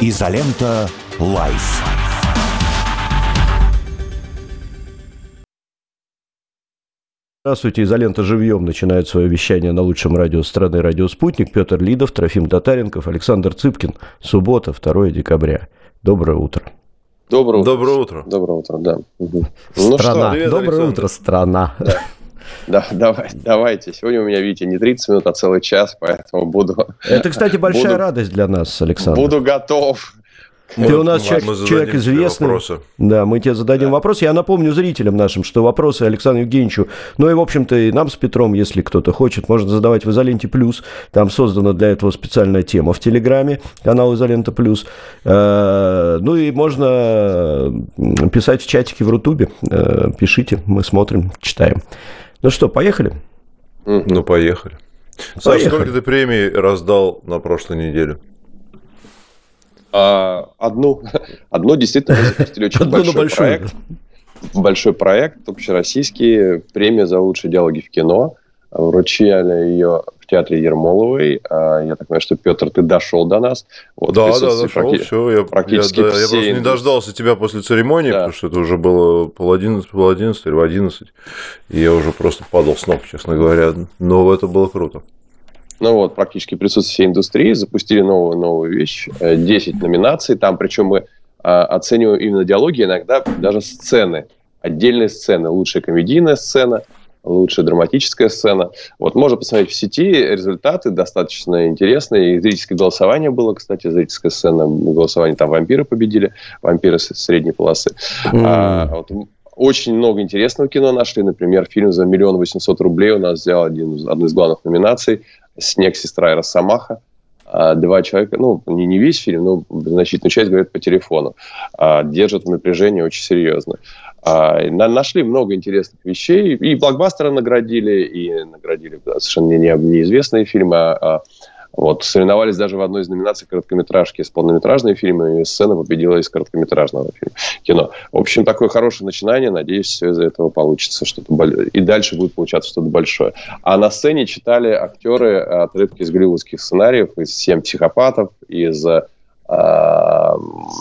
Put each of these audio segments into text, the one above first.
Изолента Live. Здравствуйте, изолента живьем начинает свое вещание на лучшем радио страны «Радио Спутник». Петр Лидов, Трофим Татаренков, Александр Цыпкин. Суббота, 2 декабря. Доброе утро. Доброе утро. Доброе утро. Доброе утро, да. Угу. Ну страна. Что, привет, Доброе Александр. утро, страна. Да. Да, давай, давайте. Сегодня у меня, видите, не 30 минут, а целый час, поэтому буду... Это, кстати, большая буду, радость для нас, Александр. Буду готов ты у нас человек, человек известный. Вопросы. Да, мы тебе зададим да. вопрос. Я напомню зрителям нашим, что вопросы Александру Евгеньевичу, ну и, в общем-то, и нам с Петром, если кто-то хочет, можно задавать в Изоленте Плюс. Там создана для этого специальная тема в Телеграме, канал Изолента Плюс. Э, ну и можно писать в чатике в Рутубе. Э, пишите, мы смотрим, читаем. Ну что, поехали? Ну, поехали. Саш, сколько ты премий раздал на прошлой неделе? А, одну, одну действительно мы запустили очень большой, большой проект. Большой проект, общероссийский, премия за лучшие диалоги в кино. Вручали ее театре Ермоловой. А, я так понимаю, что, Петр, ты дошел до нас. Вот, да, да, дошел, практи- все. Я, практически я, да, я просто не дождался тебя после церемонии, да. потому что это уже было пол одиннадцать, пол одиннадцать или в одиннадцать. И я уже просто падал с ног, честно говоря. Но это было круто ну вот, практически присутствие всей индустрии, запустили новую, новую вещь, 10 э, номинаций, там причем мы а, оцениваем именно диалоги, иногда даже сцены, отдельные сцены, лучшая комедийная сцена, лучшая драматическая сцена. Вот можно посмотреть в сети результаты, достаточно интересные. И зрительское голосование было, кстати, зрительская сцена, голосование, там вампиры победили, вампиры средней полосы. Mm. А, вот, очень много интересного кино нашли. Например, фильм за миллион восемьсот рублей у нас взял один, одну из главных номинаций «Снег, сестра и Росомаха». А, два человека, ну, не, не весь фильм, но значительную часть говорят по телефону. А, держат в напряжении очень серьезно. А, нашли много интересных вещей. И блокбастеры наградили, и наградили совершенно не, неизвестные фильмы. А, вот, соревновались даже в одной из номинаций короткометражки с полнометражными фильмами, и сцена победила из короткометражного фильма, кино. В общем, такое хорошее начинание. Надеюсь, все из-за этого получится что-то и дальше будет получаться что-то большое. А на сцене читали актеры отрывки из голливудских сценариев, из «Семь психопатов», из, э,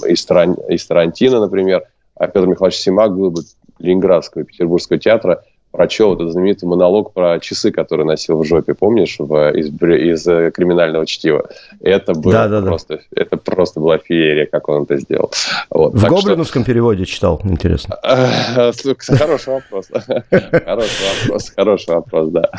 из, Таран, из Тарантино, например. А Петр Михайлович Симак был бы Ленинградского Петербургского театра – прочел этот знаменитый монолог про часы, которые носил в жопе, помнишь, в, из, из э, криминального чтива. Это было да, да, просто, да. это просто была феерия, как он это сделал. Вот, в гоблиновском что... переводе читал, интересно. Хороший вопрос. Хороший вопрос, хороший вопрос, да.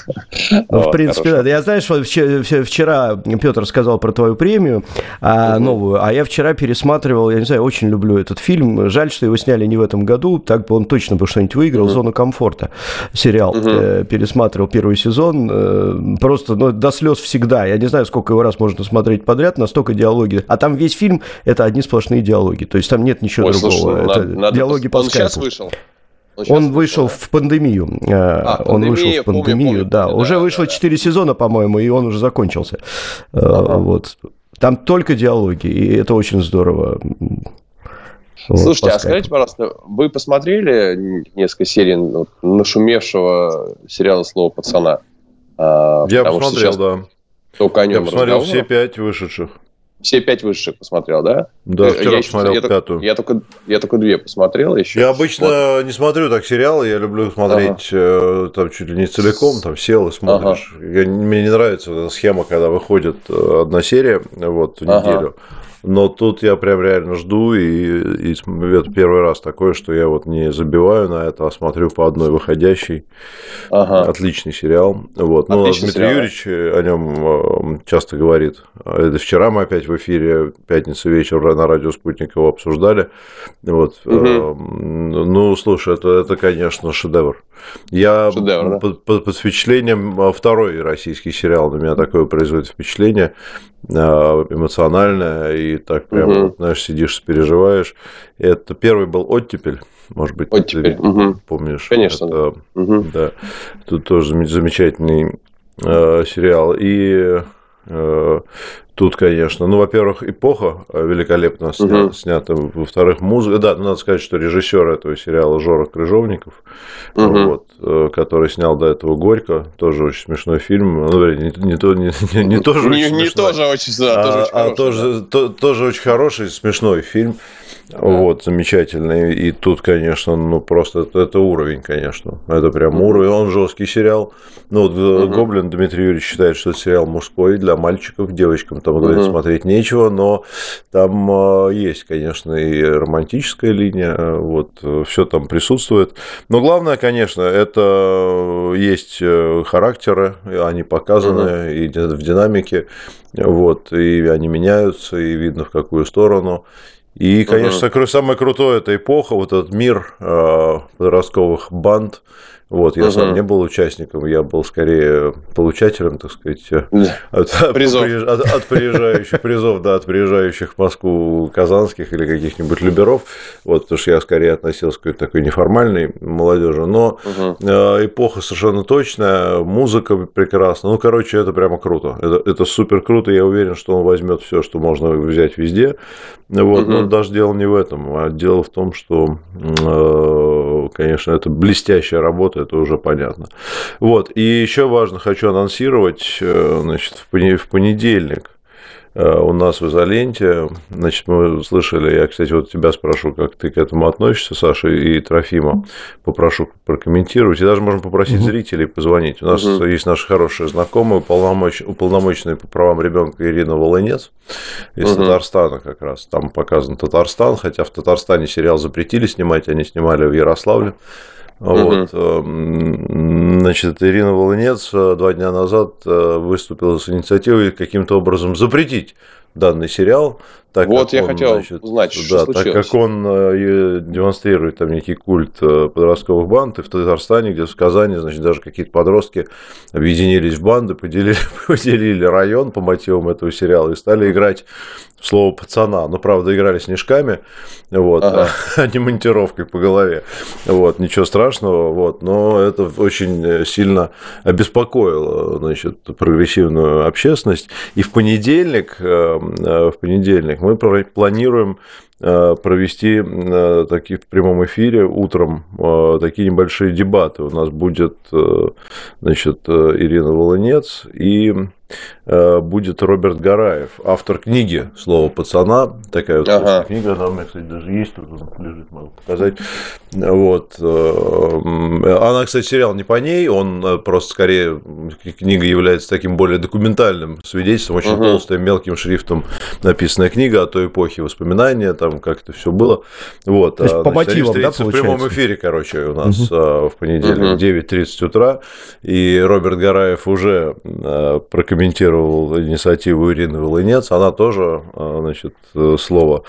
Ну, в принципе, да. Я, знаешь, вчера Петр сказал про твою премию а, новую, а я вчера пересматривал, я не знаю, очень люблю этот фильм. Жаль, что его сняли не в этом году, так бы он точно бы что-нибудь выиграл, «Зона комфорта» сериал, угу. э, пересматривал первый сезон, э, просто ну, до слез всегда. Я не знаю, сколько его раз можно смотреть подряд, настолько диалоги. А там весь фильм это одни сплошные диалоги, то есть там нет ничего Ой, другого. Слушай, это надо, надо диалоги по Он сейчас вышел. Он, он вышел да? в пандемию. Э, а, он вышел в пандемию, помню, да. Помню, уже да, вышло да. 4 сезона, по-моему, и он уже закончился. Э, ага. Вот. Там только диалоги, и это очень здорово. Слушайте, а скажите, пожалуйста, вы посмотрели несколько серий нашумевшего сериала «Слово пацана»? А, Я посмотрел, да. Только о нем Я посмотрел все пять вышедших. Все пять высших посмотрел, да? Да, вчера я посмотрел я пятую. Я только, я только две посмотрел еще. Я обычно вот. не смотрю так сериалы, я люблю смотреть ага. э, там чуть ли не целиком, там сел и смотришь. Ага. Я, мне не нравится эта схема, когда выходит э, одна серия вот, в ага. Но тут я прям реально жду, и, и это первый раз такое, что я вот не забиваю на это, а смотрю по одной выходящей. Ага. Отличный сериал. Вот. Ну, Дмитрий сериал. Юрьевич о нем э, часто говорит. Это вчера мы опять в эфире, пятница вечер на радио Спутник его обсуждали. Вот. Угу. Ну, слушай, это, это конечно, шедевр. Я шедевр, да? под, под, под впечатлением э, второй российский сериал на меня такое производит впечатление эмоциональное и так прямо, угу. знаешь, сидишь, переживаешь. Это первый был оттепель, может быть, оттепель. ты угу. помнишь? Конечно. Это, угу. Да. Тут тоже замечательный э, сериал. И э, Тут, конечно, ну, во-первых, эпоха великолепно сня, угу. снята, во-вторых, музыка. Да, надо сказать, что режиссер этого сериала Жора Крыжовников, угу. вот, э, который снял до этого Горько, тоже очень смешной фильм. Ну, не, не, не, не, тоже не, очень не тоже очень, да, а, тоже очень а хороший, тоже, да. то, тоже очень хороший, смешной фильм. Да. Вот, замечательный. И тут, конечно, ну просто это, это уровень, конечно. Это прям mm-hmm. уровень. Он жесткий сериал. Ну, вот mm-hmm. Гоблин Дмитрий Юрьевич считает, что это сериал мужской для мальчиков, девочкам там говорит, mm-hmm. смотреть нечего, но там э, есть, конечно, и романтическая линия, вот, все там присутствует. Но главное, конечно, это есть э, характеры, они показаны mm-hmm. и в динамике, вот, и они меняются, и видно в какую сторону. И, конечно, uh-huh. самое крутое это эпоха, вот этот мир э, подростковых банд, вот, я угу. сам не был участником, я был скорее получателем, так сказать, от, призов. От, от приезжающих призов, да, от приезжающих в Москву казанских или каких-нибудь люберов, вот, потому что я скорее относился к какой-то такой неформальной молодежи, но угу. эпоха совершенно точная, музыка прекрасна, ну, короче, это прямо круто, это, это супер круто, я уверен, что он возьмет все, что можно взять везде, вот, угу. но даже дело не в этом, а дело в том, что, конечно, это блестящая работа, это уже понятно. Вот. И еще важно, хочу анонсировать, э, значит, в понедельник у нас в изоленте. Значит, мы слышали, я, кстати, вот тебя спрошу, как ты к этому относишься, Саша, и Трофима попрошу прокомментировать. И даже можем попросить угу. зрителей позвонить. У нас угу. есть наши хорошие знакомые, уполномоч... уполномоченные по правам ребенка Ирина Волынец из угу. Татарстана как раз. Там показан Татарстан, хотя в Татарстане сериал запретили снимать, они снимали в Ярославле. Вот. Угу. Значит, Ирина Волынец э, два дня назад э, выступила с инициативой каким-то образом запретить данный сериал. Так вот я он, хотел значит, узнать, что да, случилось. Так как он демонстрирует там некий культ подростковых банд, и в Татарстане, где в Казани, значит, даже какие-то подростки объединились в банды, поделили, поделили район по мотивам этого сериала и стали играть в слово пацана. Ну, правда, играли снежками, вот, ага. а не монтировкой по голове. Вот, ничего страшного, вот, но это очень сильно обеспокоило, значит, прогрессивную общественность. И в понедельник, в понедельник мы планируем Э, провести э, такие в прямом эфире утром э, такие небольшие дебаты. У нас будет значит, Ирина Волынец и будет Роберт Гараев, автор книги «Слово пацана». Такая вот ага. книга, она у меня, кстати, даже есть, тут лежит, могу показать. Вот. Она, кстати, сериал не по ней, он просто скорее, книга является таким более документальным свидетельством, очень ага. толстая, мелким шрифтом написанная книга о той эпохе воспоминания, там как это все было. Вот. То есть а, по значит, мотивам, да, получается? в прямом эфире, короче, у нас угу. в понедельник угу. 9.30 утра, и Роберт Гараев уже а, прокомментировал инициативу Ирины Волынец, она тоже, значит, слово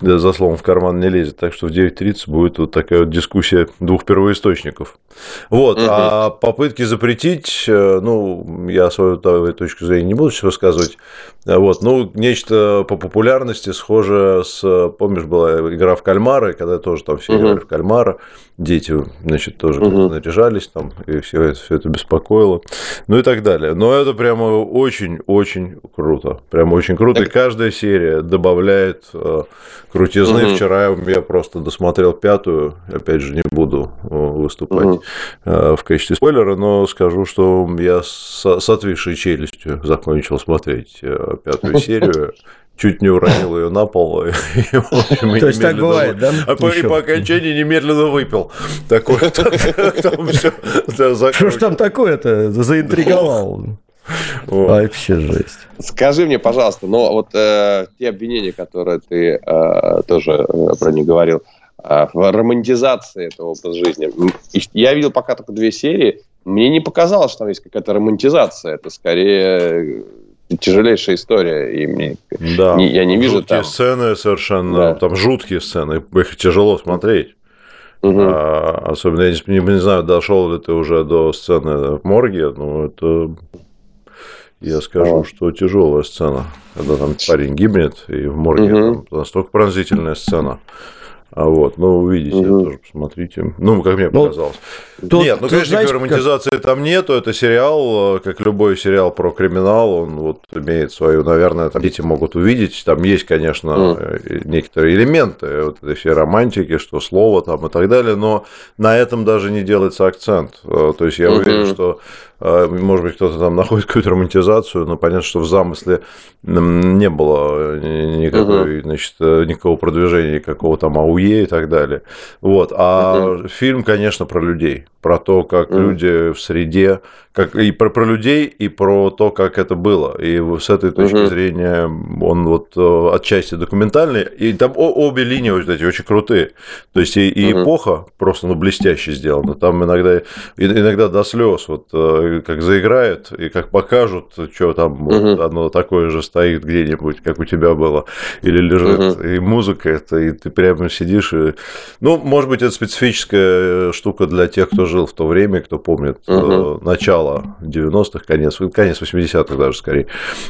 за словом в карман не лезет, так что в 9.30 будет вот такая вот дискуссия двух первоисточников. Вот, угу. а попытки запретить, э, ну, я свою точку зрения не буду сейчас рассказывать, вот, ну, нечто по популярности схоже с помнишь, была игра в кальмары, когда тоже там все угу. играли в кальмара, дети, значит, тоже угу. наряжались там, и все это, все это беспокоило, ну и так далее. Но это прямо очень-очень круто, прямо очень круто, так... и каждая серия добавляет э, крутизны. Угу. Вчера я просто досмотрел пятую, опять же, не буду э, выступать угу. в качестве спойлера, но скажу, что я с, с отвисшей челюстью закончил смотреть пятую серию чуть не уронил ее на пол. И, общем, То есть так бывает, да? А по, и по окончании немедленно выпил. Такое, там все Что ж там такое-то заинтриговал? Вообще жесть. Скажи мне, пожалуйста, но вот э, те обвинения, которые ты э, тоже э, про них говорил, э, в романтизации этого образа жизни. Я видел пока только две серии. Мне не показалось, что там есть какая-то романтизация. Это скорее тяжелейшая история, и мне, да. не, я не вижу жуткие там... сцены совершенно, да. там жуткие сцены, их тяжело смотреть. Угу. А, особенно, я не, не, знаю, дошел ли ты уже до сцены в морге, но это, я скажу, а. что тяжелая сцена, когда там парень гибнет, и в морге угу. там настолько пронзительная сцена. А вот, ну, увидите, угу. тоже посмотрите. Ну, как мне ну, показалось. Тут, нет, ну, конечно, знаете, романтизации как... там нету. Это сериал, как любой сериал про криминал, он вот имеет свою, наверное, там дети могут увидеть. Там есть, конечно, mm. некоторые элементы вот этой всей романтики, что слово там и так далее, но на этом даже не делается акцент. Э, то есть я mm-hmm. уверен, что может быть, кто-то там находит какую-то романтизацию, но понятно, что в замысле не было никакой, угу. значит, никакого продвижения, никакого там АУЕ и так далее. Вот. А угу. фильм, конечно, про людей про то, как mm. люди в среде, как и про, про людей, и про то, как это было. И с этой точки mm-hmm. зрения он вот э, отчасти документальный, и там обе линии вот эти очень крутые. То есть и, и mm-hmm. эпоха просто ну, блестяще сделана. Там иногда, иногда до слез, вот э, как заиграют и как покажут, что там mm-hmm. вот оно такое же стоит где-нибудь, как у тебя было, или лежит. Mm-hmm. И музыка это, и ты прямо сидишь. И... Ну, может быть, это специфическая штука для тех, кто жил в то время, кто помнит угу. начало 90-х, конец, конец 80-х даже скорее.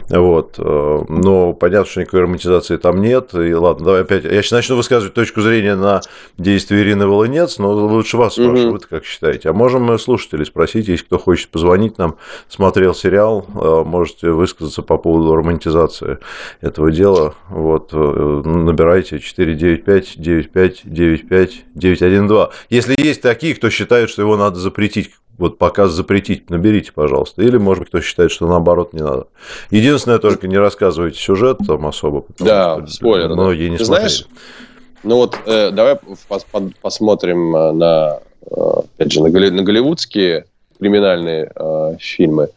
Вот. Э, но понятно, что никакой романтизации там нет. И ладно, давай опять. Я сейчас начну высказывать точку зрения на действия Ирины Волынец, но лучше вас спрашиваю, угу. вы как считаете. А можем мы слушателей спросить, если кто хочет позвонить нам, смотрел сериал, э, можете высказаться по поводу романтизации этого дела. Вот. Набирайте 495 95 95 912. Если есть такие, кто считает, что его надо запретить, вот показ запретить, наберите, пожалуйста. Или, может быть, кто считает, что наоборот не надо. Единственное, только не рассказывайте сюжет там особо. Да, спойлер. Многие да. не Ты смотрели. знаешь, ну вот э, давай пос посмотрим э, на, э, опять же, на, голли на голливудские криминальные э, фильмы.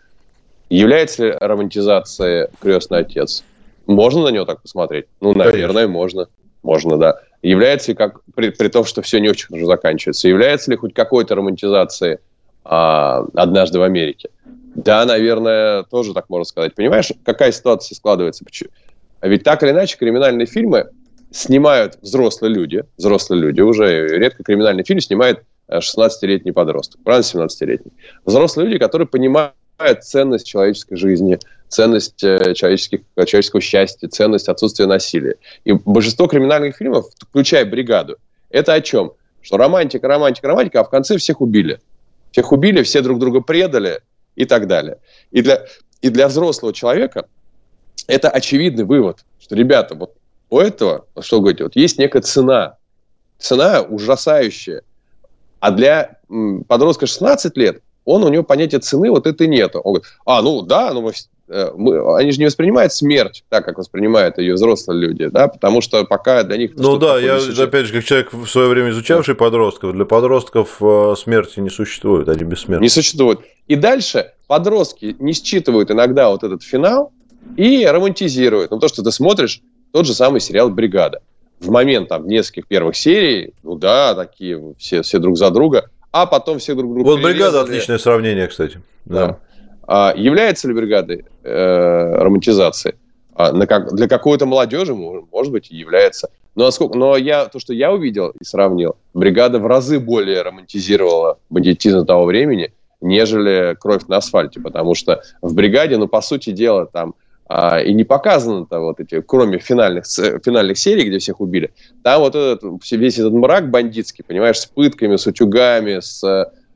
Является ли романтизация «Крестный отец»? Можно на него так посмотреть? Ну, наверное, Конечно. можно. Можно, да. Является ли, как, при, при том, что все не очень хорошо заканчивается, является ли хоть какой-то романтизацией «Однажды в Америке»? Да, наверное, тоже так можно сказать. Понимаешь, какая ситуация складывается? А ведь так или иначе криминальные фильмы снимают взрослые люди, взрослые люди, уже редко криминальный фильм снимает 16-летний подросток, правильно, 17-летний. Взрослые люди, которые понимают ценность человеческой жизни, ценность э, человеческих, человеческого счастья, ценность отсутствия насилия. И большинство криминальных фильмов, включая «Бригаду», это о чем? Что романтика, романтика, романтика, а в конце всех убили. Всех убили, все друг друга предали и так далее. И для, и для взрослого человека это очевидный вывод, что, ребята, вот у этого, что вы говорите, вот есть некая цена. Цена ужасающая. А для подростка 16 лет он, у него понятия цены вот этой нету. Он говорит, а, ну да, ну мы, они же не воспринимают смерть так, как воспринимают ее взрослые люди, да, потому что пока для них... Ну да, я, сейчас... опять же, как человек в свое время изучавший да. подростков, для подростков э, смерти не существует, они бессмертны. Не существует. И дальше подростки не считывают иногда вот этот финал и романтизируют. Ну, то, что ты смотришь, тот же самый сериал «Бригада». В момент там нескольких первых серий, ну да, такие все, все друг за друга – а потом все друг друга Вот бригада отличное сравнение, кстати. Да. да. А, является ли бригадой э, романтизацией? А, на как, для какой-то молодежи, может быть, является. Но, насколько, но я, то, что я увидел и сравнил, бригада в разы более романтизировала бандитизм того времени, нежели кровь на асфальте. Потому что в бригаде, ну, по сути дела, там а, и не показано-то вот эти, кроме финальных, финальных серий, где всех убили, там вот этот, весь этот мрак бандитский, понимаешь, с пытками, с утюгами, с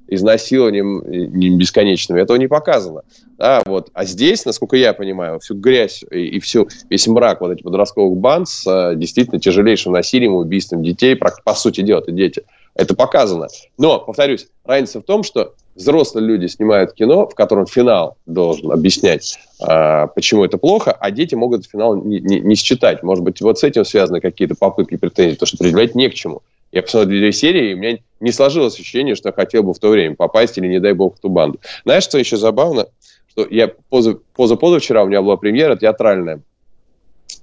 э, изнасилованием бесконечным, этого не показано. Да, вот. А здесь, насколько я понимаю, всю грязь и, и всю, весь мрак вот этих подростковых банд с э, действительно тяжелейшим насилием, убийством детей, по, сути дела, это дети, это показано. Но, повторюсь, разница в том, что взрослые люди снимают кино, в котором финал должен объяснять, э, почему это плохо, а дети могут финал не, не, не считать. Может быть, вот с этим связаны какие-то попытки претензий, потому что предъявлять не к чему. Я посмотрел две серии, и у меня не сложилось ощущение, что я хотел бы в то время попасть или, не дай бог, в ту банду. Знаешь, что еще забавно? Что я поза, поза-позавчера у меня была премьера театральная.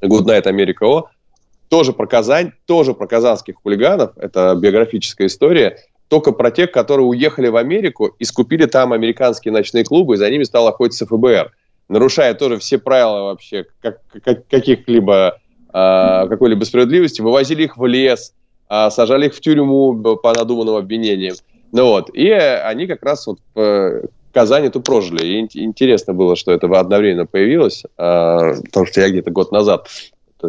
Good Night America O, тоже про Казань, тоже про казанских хулиганов, это биографическая история, только про тех, которые уехали в Америку и скупили там американские ночные клубы, и за ними стал охотиться ФБР, нарушая тоже все правила вообще как, как, каких-либо э, какой-либо справедливости, вывозили их в лес, сажали их в тюрьму по надуманным обвинениям. Ну вот, и они как раз вот в Казани тут прожили. И интересно было, что это одновременно появилось, э, потому что я где-то год назад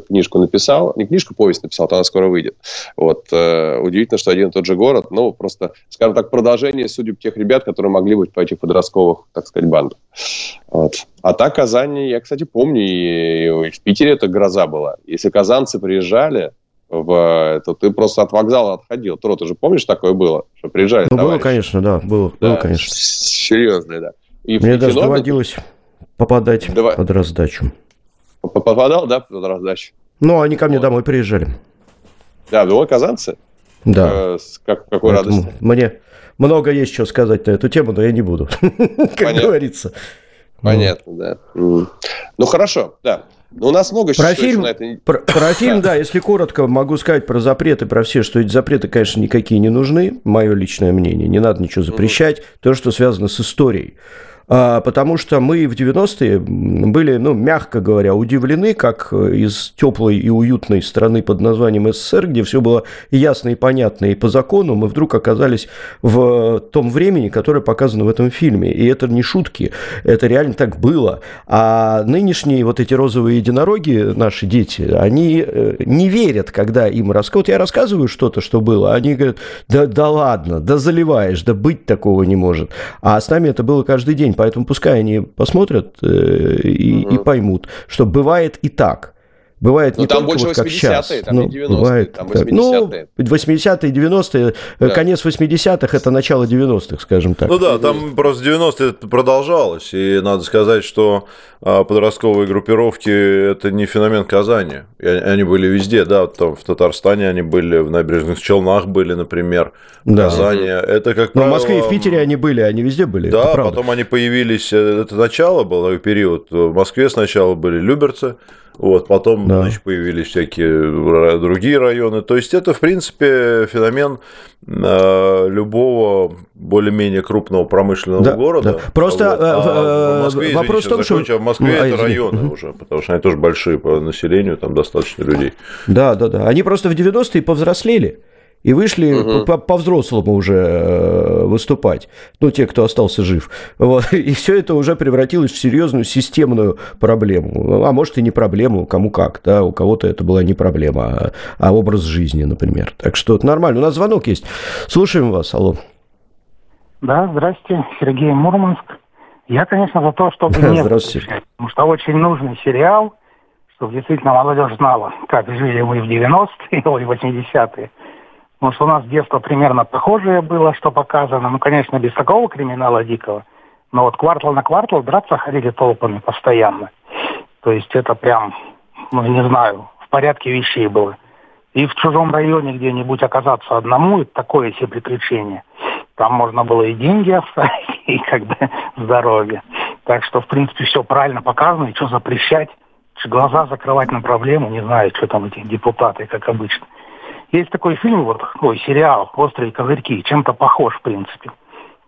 книжку написал, не книжку, повесть написал, то она скоро выйдет. Вот. Э, удивительно, что один и тот же город, ну, просто, скажем так, продолжение судеб тех ребят, которые могли быть по этих подростковых, так сказать, бандах. Вот. А так Казань, я, кстати, помню, и, и в Питере это гроза была. Если казанцы приезжали, в, то ты просто от вокзала отходил. Тро, ты же помнишь, такое было? Что приезжали Ну, товарищи? было, конечно, да, было, да, было конечно. Серьезно, да. И Мне даже доводилось попадать Давай. под раздачу. Попадал, да, под раздачу? Ну, они ко мне вот. домой приезжали. Да, домой казанцы? Да. Э, с как, какой Поэтому радости. Мне много есть что сказать на эту тему, но я не буду, как говорится. Понятно, да. Ну, хорошо, да. Но у нас много про фильм, на это... про, про фильм, да, если коротко, могу сказать про запреты, про все, что эти запреты, конечно, никакие не нужны, мое личное мнение. Не надо ничего запрещать. То, что связано с историей. А, потому что мы в 90-е были, ну, мягко говоря, удивлены, как из теплой и уютной страны под названием СССР, где все было ясно и понятно и по закону, мы вдруг оказались в том времени, которое показано в этом фильме. И это не шутки, это реально так было. А нынешние вот эти розовые единороги, наши дети, они э, не верят, когда им рассказывают. Вот я рассказываю что-то, что было, они говорят, да, да ладно, да заливаешь, да быть такого не может. А с нами это было каждый день поэтому пускай они посмотрят э, и, угу. и поймут, что бывает и так. Бывает Но не там только больше вот как сейчас. Там ну, 90-е, бывает там 80-е. Ну, 80-е, 90-е, да. конец 80-х – это начало 90-х, скажем так. Ну да, там просто 90-е это продолжалось, и надо сказать, что а, подростковые группировки – это не феномен Казани. Они были везде, да, там в Татарстане они были, в Набережных Челнах были, например, в да. Казани. Это как правило... Но в Москве и в Питере они были, они везде были. Да, потом они появились, э, это начало было, период. В Москве сначала были люберцы, вот, потом да. значит, появились всякие другие районы. То есть это, в принципе, феномен э, любого более-менее крупного промышленного да, города. Да. Просто вот. а в Москве, вопрос в том, что а в Москве а, это районы угу. уже, потому что они тоже большие по населению, там достаточно людей. Да, да, да. Они просто в 90-е повзрослели и вышли угу. по-взрослому уже э, выступать, ну, те, кто остался жив. Вот. И все это уже превратилось в серьезную системную проблему. А может, и не проблему, кому как, да, у кого-то это была не проблема, а, а образ жизни, например. Так что это нормально. У нас звонок есть. Слушаем вас, алло. Да, здрасте, Сергей Мурманск. Я, конечно, за то, чтобы не Здравствуйте. потому что очень нужный сериал, чтобы действительно молодежь знала, как жили мы в 90-е, ой, 80-е, Потому что у нас детство примерно похожее было, что показано. Ну, конечно, без такого криминала дикого. Но вот квартал на квартал драться ходили толпами постоянно. То есть это прям, ну, не знаю, в порядке вещей было. И в чужом районе где-нибудь оказаться одному, это такое себе приключение. Там можно было и деньги оставить, и как бы здоровье. Так что, в принципе, все правильно показано, и что запрещать, глаза закрывать на проблему, не знаю, что там эти депутаты, как обычно. Есть такой фильм, вот, ой, сериал «Острые козырьки», чем-то похож, в принципе,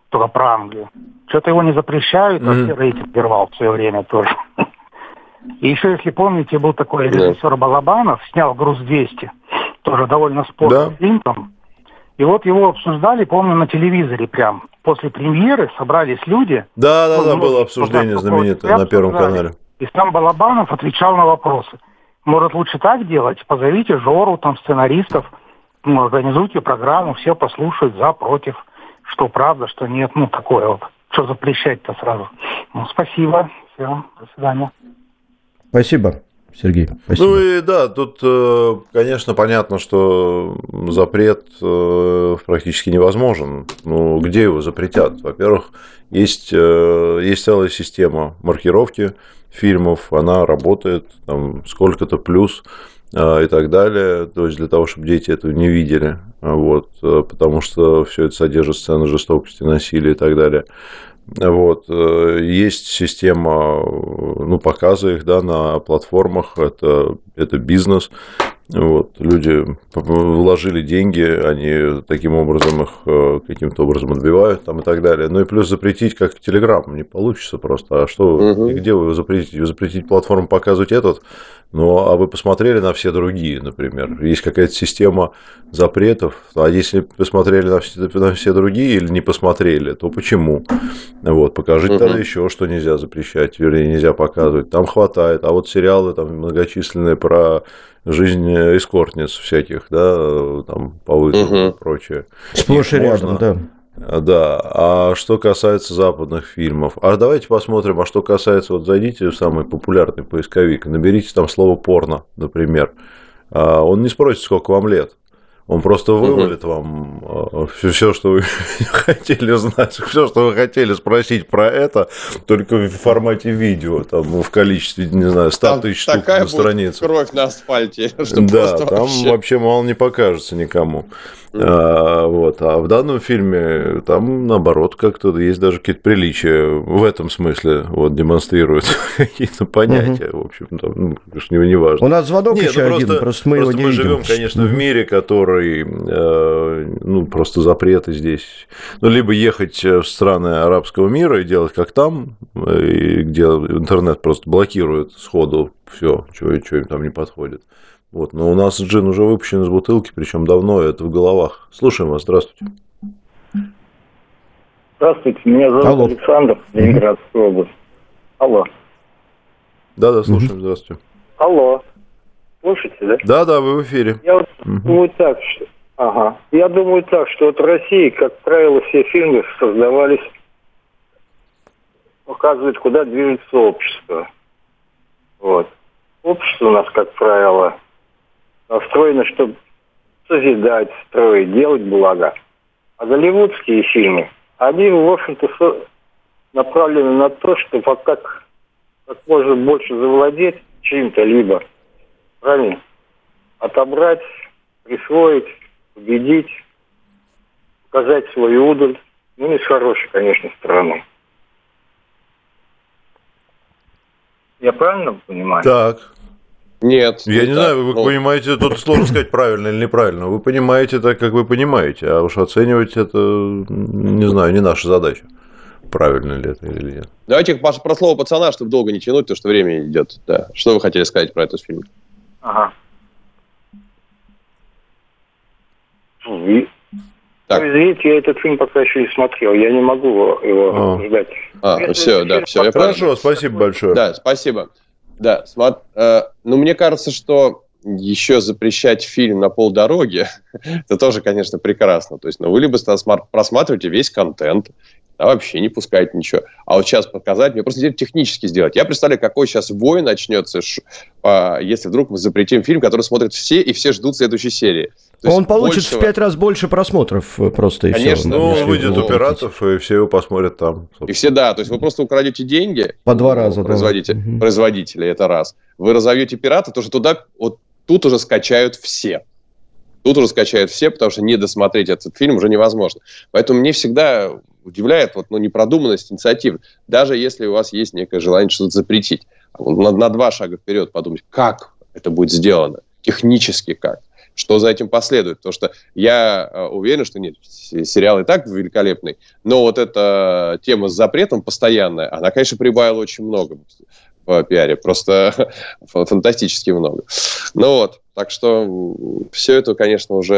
только про Англию. Что-то его не запрещают, mm-hmm. а рейтинг рвал в свое время тоже. И еще, если помните, был такой режиссер Балабанов, снял «Груз-200», тоже довольно спорный да. фильм там. И вот его обсуждали, помню, на телевизоре прям. После премьеры собрались люди. Да, да, да, было обсуждение знаменитое на Первом канале. И сам Балабанов отвечал на вопросы. Может, лучше так делать? Позовите Жору, там, сценаристов, ну, организуйте программу, все послушают за, против, что правда, что нет, ну, такое вот. Что запрещать-то сразу? Ну, спасибо, все, до свидания. Спасибо. Сергей, спасибо. Ну и да, тут, э, конечно, понятно, что запрет э, практически невозможен. Ну, где его запретят? Во-первых, есть, э, есть целая система маркировки, фильмов, она работает там сколько-то плюс и так далее, то есть для того, чтобы дети этого не видели, вот, потому что все это содержит сцены жестокости, насилия и так далее. Вот. Э, есть система ну, показа их да, на платформах, это, это бизнес, вот, люди вложили деньги, они таким образом их э, каким-то образом отбивают там и так далее. Ну и плюс запретить, как Телеграм, не получится просто. А что, угу. где вы его запретите? Вы запретить платформу показывать этот Ну, а вы посмотрели на все другие, например? Есть какая-то система запретов, а если посмотрели на все, на все другие или не посмотрели, то почему? Вот, покажите угу. тогда еще, что нельзя запрещать, вернее, нельзя показывать. Там хватает, а вот сериалы там многочисленные про жизнь эскортниц всяких, да, там по вызову угу. и прочее. Сплошь и рядом, да. Да, а что касается западных фильмов, а давайте посмотрим, а что касается, вот зайдите в самый популярный поисковик, наберите там слово порно, например, а он не спросит, сколько вам лет, он просто вывалит угу. вам все, все, что вы хотели знать, все, что вы хотели спросить про это, только в формате видео, там, в количестве, не знаю, 100 там тысяч штук на странице. кровь на асфальте. Да, там вообще... вообще мало не покажется никому. А, вот. а в данном фильме там, наоборот, как-то есть даже какие-то приличия в этом смысле, вот, демонстрируют какие-то понятия, в общем, там, ну, конечно, не, важно. У нас звонок Нет, еще ну, один, просто, просто мы просто его не мы видим. живем, конечно, в мире, который, э, ну, просто запреты здесь. Ну, либо ехать в страны арабского мира и делать как там, и где интернет просто блокирует сходу все, что, что им там не подходит. Вот, но у нас джин уже выпущен из бутылки, причем давно, это в головах. Слушаем вас, здравствуйте. Здравствуйте, меня зовут Алло. Александр, Ленинградская область. Алло. Да, да, слушаем, здравствуйте. Алло. Слушайте, да? Да, да, вы в эфире. Я вот угу. думаю так, что... Ага. Я думаю так, что вот в России, как правило, все фильмы создавались, показывают, куда движется общество. Вот. Общество у нас, как правило, настроены, чтобы созидать, строить, делать благо. А голливудские фильмы, они, в общем-то, направлены на то, чтобы как, как можно больше завладеть чем-то, либо правильно, отобрать, присвоить, победить, показать свою удаль. Ну, не с хорошей, конечно, стороны. Я правильно понимаю? Так. Нет. Я не, знаю, вы ну... понимаете, тут сложно сказать правильно или неправильно. Вы понимаете так, как вы понимаете, а уж оценивать это, не знаю, не наша задача. Правильно ли это или нет. Давайте про слово пацана, чтобы долго не тянуть, то что время идет. Да. Что вы хотели сказать про этот фильм? Ага. И... Так. Ну, извините, я этот фильм пока еще не смотрел. Я не могу его а. обсуждать. А, все, да, все. Я Хорошо, спасибо большое. Да, спасибо. Да, смотри, э, ну, мне кажется, что еще запрещать фильм на полдороги, это тоже, конечно, прекрасно. То есть, ну, вы либо просматриваете весь контент, да, вообще не пускайте ничего. А вот сейчас показать, мне просто технически сделать. Я представляю, какой сейчас вой начнется, если вдруг мы запретим фильм, который смотрят все, и все ждут следующей серии. Он получит большего... в пять раз больше просмотров э, просто и Конечно, все. Ну, он выйдет у пиратов, и все его посмотрят там. Собственно. И все, да, то есть вы просто украдете деньги. По два раза, производитель, да. Производители, это раз. Вы разовьете пирата, то что туда, вот тут уже скачают все. Тут уже скачают все, потому что не досмотреть этот фильм уже невозможно. Поэтому мне всегда удивляет вот, ну, непродуманность инициатив. Даже если у вас есть некое желание что-то запретить. На, на два шага вперед подумать, как это будет сделано, технически как что за этим последует. Потому что я э, уверен, что нет, сериал и так великолепный, но вот эта тема с запретом постоянная, она, конечно, прибавила очень много в пиаре, просто фантастически много. Ну вот, так что все это, конечно, уже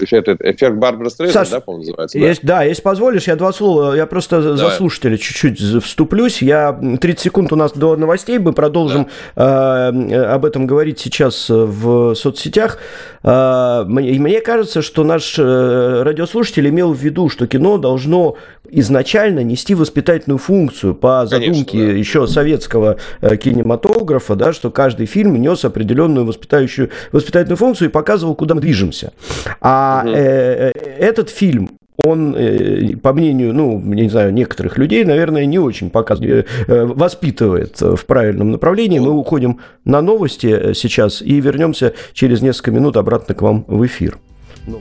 эффект, эффект Барбара Стрейзен, да, по-моему, называется? Есть, да? да, если позволишь, я два слова, я просто Давай. за слушателя чуть-чуть вступлюсь. Я 30 секунд у нас до новостей, мы продолжим да. э, об этом говорить сейчас в соцсетях. Э, мне, мне кажется, что наш э, радиослушатель имел в виду, что кино должно изначально нести воспитательную функцию по задумке Конечно, да. еще советского э, кинематографа, да, что каждый фильм нес определенную воспитающую воспитательную функцию и показывал, куда мы движемся. А угу. э, этот фильм он, э, по мнению, ну, не знаю, некоторых людей, наверное, не очень показывает, э, воспитывает в правильном направлении. Мы уходим на новости сейчас и вернемся через несколько минут обратно к вам в эфир. Ну.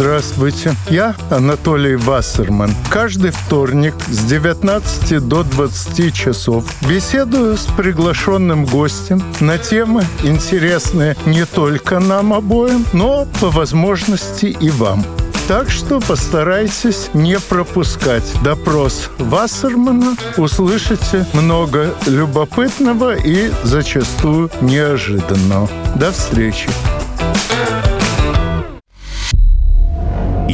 Здравствуйте, я Анатолий Вассерман. Каждый вторник с 19 до 20 часов беседую с приглашенным гостем на темы, интересные не только нам обоим, но по возможности и вам. Так что постарайтесь не пропускать допрос Вассермана. Услышите много любопытного и зачастую неожиданного. До встречи.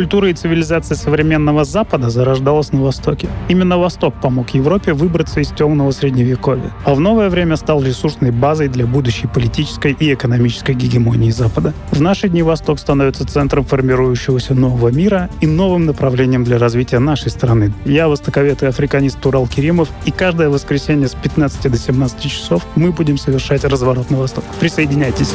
Культура и цивилизация современного Запада зарождалась на Востоке. Именно Восток помог Европе выбраться из темного средневековья, а в новое время стал ресурсной базой для будущей политической и экономической гегемонии Запада. В наши дни Восток становится центром формирующегося нового мира и новым направлением для развития нашей страны. Я востоковед и африканист Турал Керимов, и каждое воскресенье с 15 до 17 часов мы будем совершать разворот на восток. Присоединяйтесь.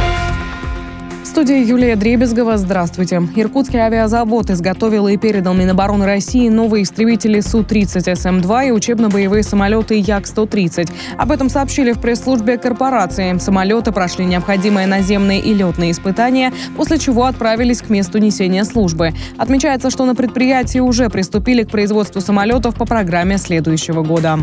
студии Юлия Дребезгова. Здравствуйте. Иркутский авиазавод изготовил и передал Минобороны России новые истребители Су-30 СМ-2 и учебно-боевые самолеты Як-130. Об этом сообщили в пресс-службе корпорации. Самолеты прошли необходимые наземные и летные испытания, после чего отправились к месту несения службы. Отмечается, что на предприятии уже приступили к производству самолетов по программе следующего года.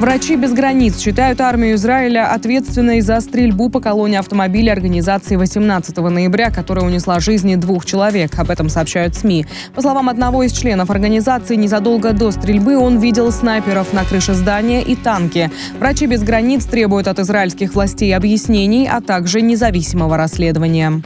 Врачи без границ считают армию Израиля ответственной за стрельбу по колонии автомобилей организации 18 ноября, которая унесла жизни двух человек. Об этом сообщают СМИ. По словам одного из членов организации, незадолго до стрельбы он видел снайперов на крыше здания и танки. Врачи без границ требуют от израильских властей объяснений, а также независимого расследования.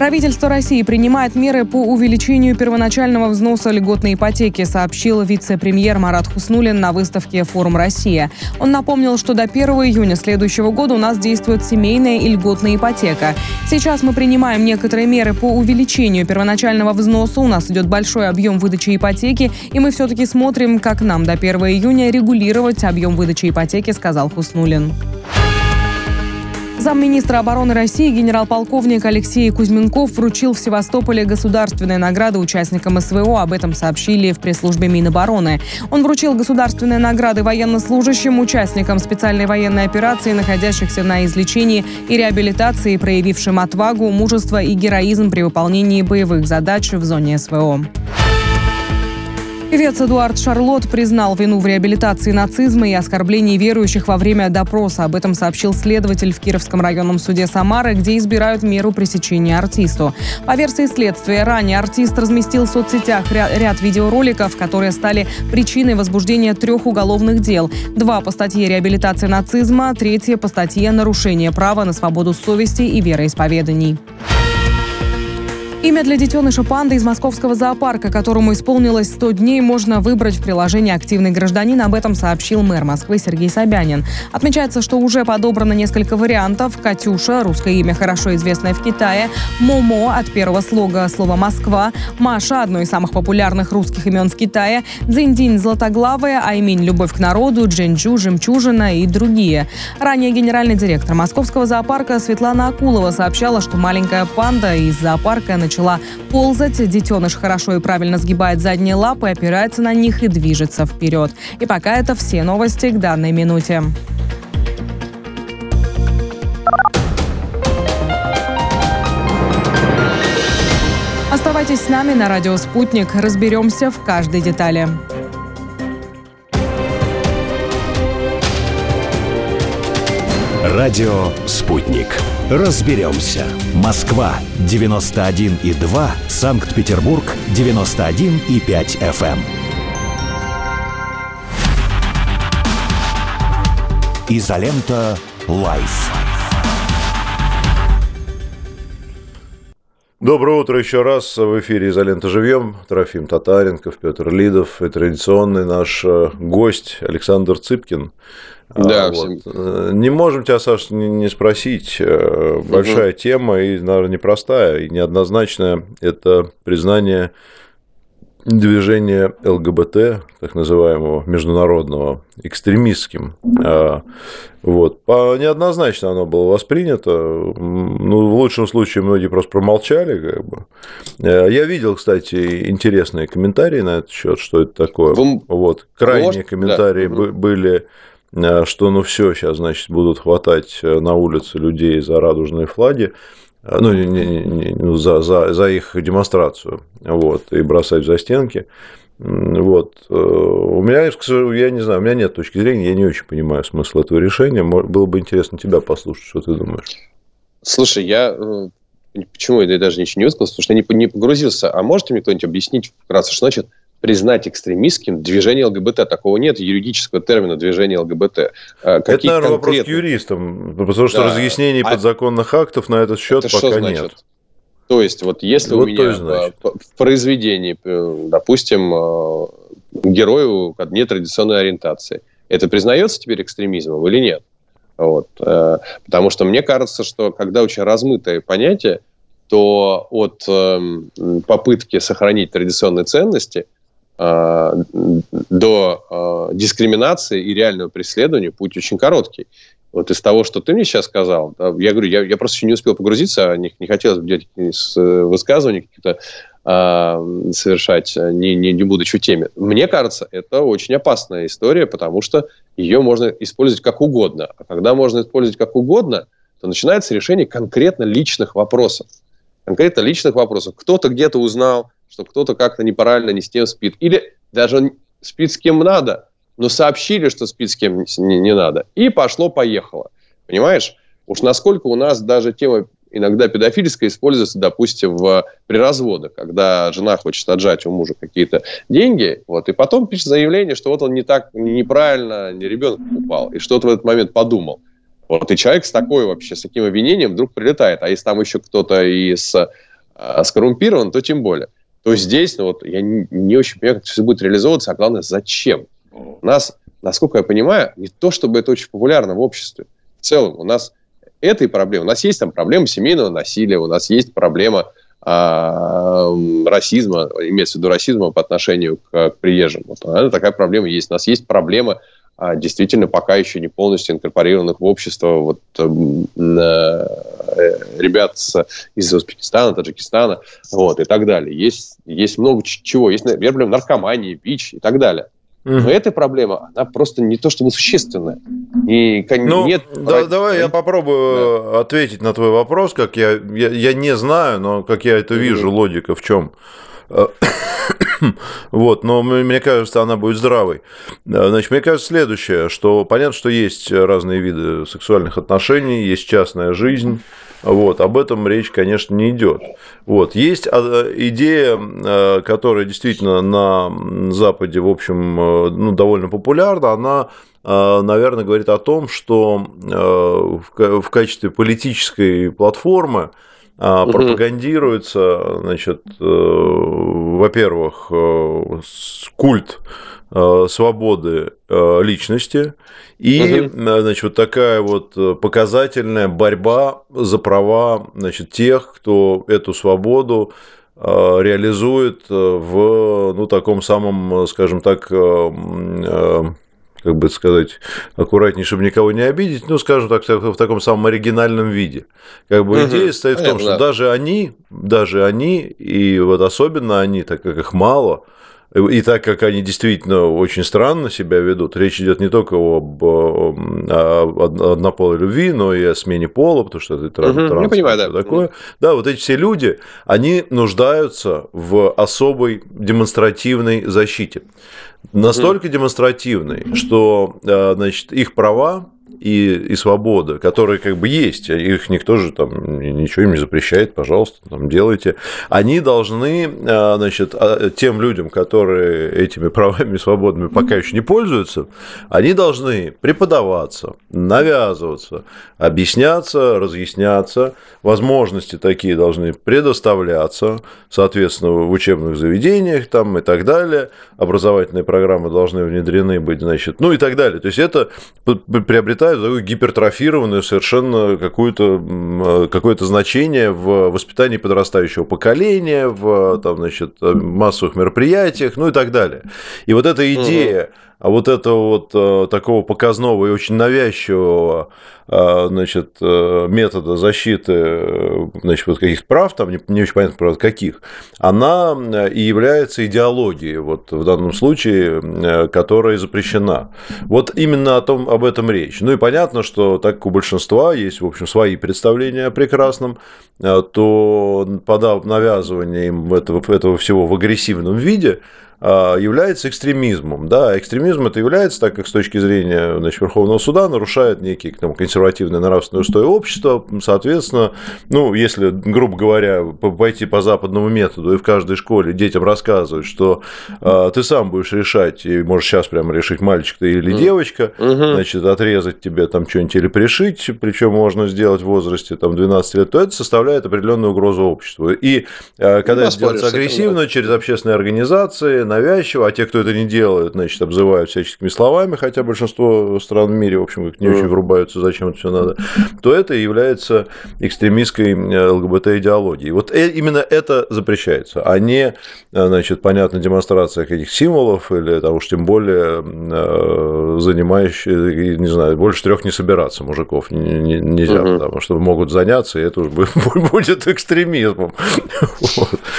Правительство России принимает меры по увеличению первоначального взноса льготной ипотеки, сообщил вице-премьер Марат Хуснулин на выставке «Форум Россия». Он напомнил, что до 1 июня следующего года у нас действует семейная и льготная ипотека. Сейчас мы принимаем некоторые меры по увеличению первоначального взноса. У нас идет большой объем выдачи ипотеки, и мы все-таки смотрим, как нам до 1 июня регулировать объем выдачи ипотеки, сказал Хуснулин. Замминистра обороны России генерал-полковник Алексей Кузьменков вручил в Севастополе государственные награды участникам СВО. Об этом сообщили в пресс-службе Минобороны. Он вручил государственные награды военнослужащим, участникам специальной военной операции, находящихся на излечении и реабилитации, проявившим отвагу, мужество и героизм при выполнении боевых задач в зоне СВО. Певец Эдуард Шарлот признал вину в реабилитации нацизма и оскорблении верующих во время допроса. Об этом сообщил следователь в Кировском районном суде Самары, где избирают меру пресечения артисту. По версии следствия, ранее артист разместил в соцсетях ряд видеороликов, которые стали причиной возбуждения трех уголовных дел. Два по статье реабилитации нацизма, третье по статье нарушение права на свободу совести и вероисповеданий. Имя для детеныша панды из московского зоопарка, которому исполнилось 100 дней, можно выбрать в приложении «Активный гражданин». Об этом сообщил мэр Москвы Сергей Собянин. Отмечается, что уже подобрано несколько вариантов. «Катюша» – русское имя, хорошо известное в Китае. «Момо» от первого слога слова «Москва». «Маша» – одно из самых популярных русских имен в Китае. «Дзиньдинь» – златоглавая. «Айминь» – любовь к народу. «Джинджу» – жемчужина и другие. Ранее генеральный директор московского зоопарка Светлана Акулова сообщала, что маленькая панда из зоопарка начала начала ползать. Детеныш хорошо и правильно сгибает задние лапы, опирается на них и движется вперед. И пока это все новости к данной минуте. Оставайтесь с нами на радио «Спутник». Разберемся в каждой детали. Радио «Спутник». Разберемся. Москва, 91,2. Санкт-Петербург, 91,5 FM. Изолента. Live. Доброе утро еще раз. В эфире «Изолента живьем». Трофим Татаренков, Петр Лидов и традиционный наш э, гость Александр Цыпкин. А, да, вот. всем... Не можем тебя, Саш, не спросить. Э, большая угу. тема и, наверное, непростая и неоднозначная. Это признание движения ЛГБТ, так называемого международного, экстремистским. А, вот. Неоднозначно оно было воспринято. Ну, в лучшем случае многие просто промолчали. Как бы. Э, я видел, кстати, интересные комментарии на этот счет, что это такое. Вы... Вот. Крайние Может? комментарии да. были э, что ну все, сейчас, значит, будут хватать э, на улице людей за радужные флаги ну, не, не, не, ну за, за, за их демонстрацию, вот, и бросать за стенки. Вот. Э, у меня, я не знаю, у меня нет точки зрения, я не очень понимаю смысл этого решения. Было бы интересно тебя послушать, что ты думаешь. Слушай, я э, почему я даже ничего не высказался, потому что я не погрузился. А можете мне кто-нибудь объяснить вкратце, что значит признать экстремистским движение ЛГБТ. Такого нет юридического термина движение ЛГБТ. А какие это, наверное, конкретные... вопрос к юристам, потому что да. разъяснений а... подзаконных актов на этот счет это пока нет. То есть, вот если вот у меня в произведении, э, допустим, э, герою нетрадиционной ориентации, это признается теперь экстремизмом или нет? Вот. Э, потому что мне кажется, что когда очень размытое понятие, то от эм, попытки сохранить традиционные ценности – Э, до э, дискриминации и реального преследования путь очень короткий. Вот из того, что ты мне сейчас сказал, я говорю, я, я просто еще не успел погрузиться, не, не хотелось бы делать высказывания какие-то э, совершать, не, не, не будучи в теме. Мне кажется, это очень опасная история, потому что ее можно использовать как угодно. А когда можно использовать как угодно, то начинается решение конкретно личных вопросов. Конкретно личных вопросов. Кто-то где-то узнал, что кто-то как-то неправильно не с тем спит. Или даже спит с кем надо, но сообщили, что спит с кем не, не надо. И пошло-поехало. Понимаешь? Уж насколько у нас даже тема иногда педофильская используется, допустим, в, при разводах, когда жена хочет отжать у мужа какие-то деньги, вот, и потом пишет заявление, что вот он не так, неправильно, не ребенок упал, и что-то в этот момент подумал. Вот, и человек с такой вообще, с таким обвинением вдруг прилетает. А если там еще кто-то и с, а, скоррумпирован, то тем более то здесь, ну, вот, я не, не очень понимаю, как все будет реализовываться, а главное, зачем. У нас, насколько я понимаю, не то, чтобы это очень популярно в обществе. В целом, у нас этой проблемы, у нас есть там проблема семейного насилия, у нас есть проблема а, расизма, имеется в виду расизма по отношению к, к приезжим. Вот, такая проблема есть. У нас есть проблема действительно пока еще не полностью инкорпорированных в общество вот, э, э, ребят с, из Узбекистана, Таджикистана вот, и так далее. Есть, есть много чего. Есть, например, наркомания, ВИЧ и так далее. Но эта проблема, она просто не то чтобы существенная. И ну, нет... Да, давай я попробую да. ответить на твой вопрос, как я, я, я не знаю, но как я это вижу, mm-hmm. логика в чем. Вот, но мне кажется, она будет здравой. Значит, мне кажется следующее, что понятно, что есть разные виды сексуальных отношений, есть частная жизнь, вот, об этом речь, конечно, не идет. Вот, есть а, идея, а, которая действительно на Западе, в общем, ну, довольно популярна, она наверное, говорит о том, что в качестве политической платформы угу. пропагандируется, значит, э, во-первых, э, культ э, свободы личности и, угу. значит, вот такая вот показательная борьба за права, значит, тех, кто эту свободу реализует в, ну, таком самом, скажем так, как бы сказать, аккуратнее, чтобы никого не обидеть, ну, скажем так, в таком самом оригинальном виде. Как бы идея угу. стоит в том, что даже они, даже они, и вот особенно они, так как их мало, и так как они действительно очень странно себя ведут, речь идет не только об однополой любви, но и о смене пола, потому что это транс, угу, транс, понимаю, да. такое. Да, вот эти все люди, они нуждаются в особой демонстративной защите. Настолько угу. демонстративной, что значит, их права и, и свобода, которые как бы есть, а их никто же там ничего им не запрещает, пожалуйста, там делайте, они должны, а, значит, а, тем людям, которые этими правами и свободами пока еще не пользуются, они должны преподаваться, навязываться, объясняться, разъясняться, возможности такие должны предоставляться, соответственно, в учебных заведениях там и так далее, образовательные программы должны внедрены быть, значит, ну и так далее. То есть это приобретает такую гипертрофированную совершенно какую-то, какое-то значение в воспитании подрастающего поколения, в там, значит, массовых мероприятиях, ну и так далее. И вот эта идея а вот этого вот э, такого показного и очень навязчивого э, значит, э, метода защиты значит, вот каких-то прав, там не, не очень понятно, правда, каких, она и является идеологией вот в данном случае, которая запрещена. Вот именно о том, об этом речь. Ну и понятно, что так как у большинства есть, в общем, свои представления о прекрасном, то подав навязывание им этого, этого всего в агрессивном виде, является экстремизмом. Да, экстремизм это является, так как с точки зрения значит, Верховного суда нарушает некие там, консервативные нравственные устои общества. Соответственно, ну, если, грубо говоря, пойти по западному методу и в каждой школе детям рассказывать, что э, ты сам будешь решать, и можешь сейчас прямо решить, мальчик ты или девочка, значит, отрезать тебе там что-нибудь или пришить, причем можно сделать в возрасте там, 12 лет, то это составляет определенную угрозу обществу. И э, когда это делается агрессивно, через общественные организации, навязчиво, а те, кто это не делает, значит, обзывают всяческими словами, хотя большинство стран в мире, в общем, не очень врубаются, зачем это все надо, то это является экстремистской э, ЛГБТ-идеологией. Вот э, именно это запрещается, а не, э, значит, понятно, демонстрация каких символов или там уж тем более занимающие, не знаю, больше трех не собираться мужиков нельзя, угу. потому что могут заняться, и это уже будет экстремизмом.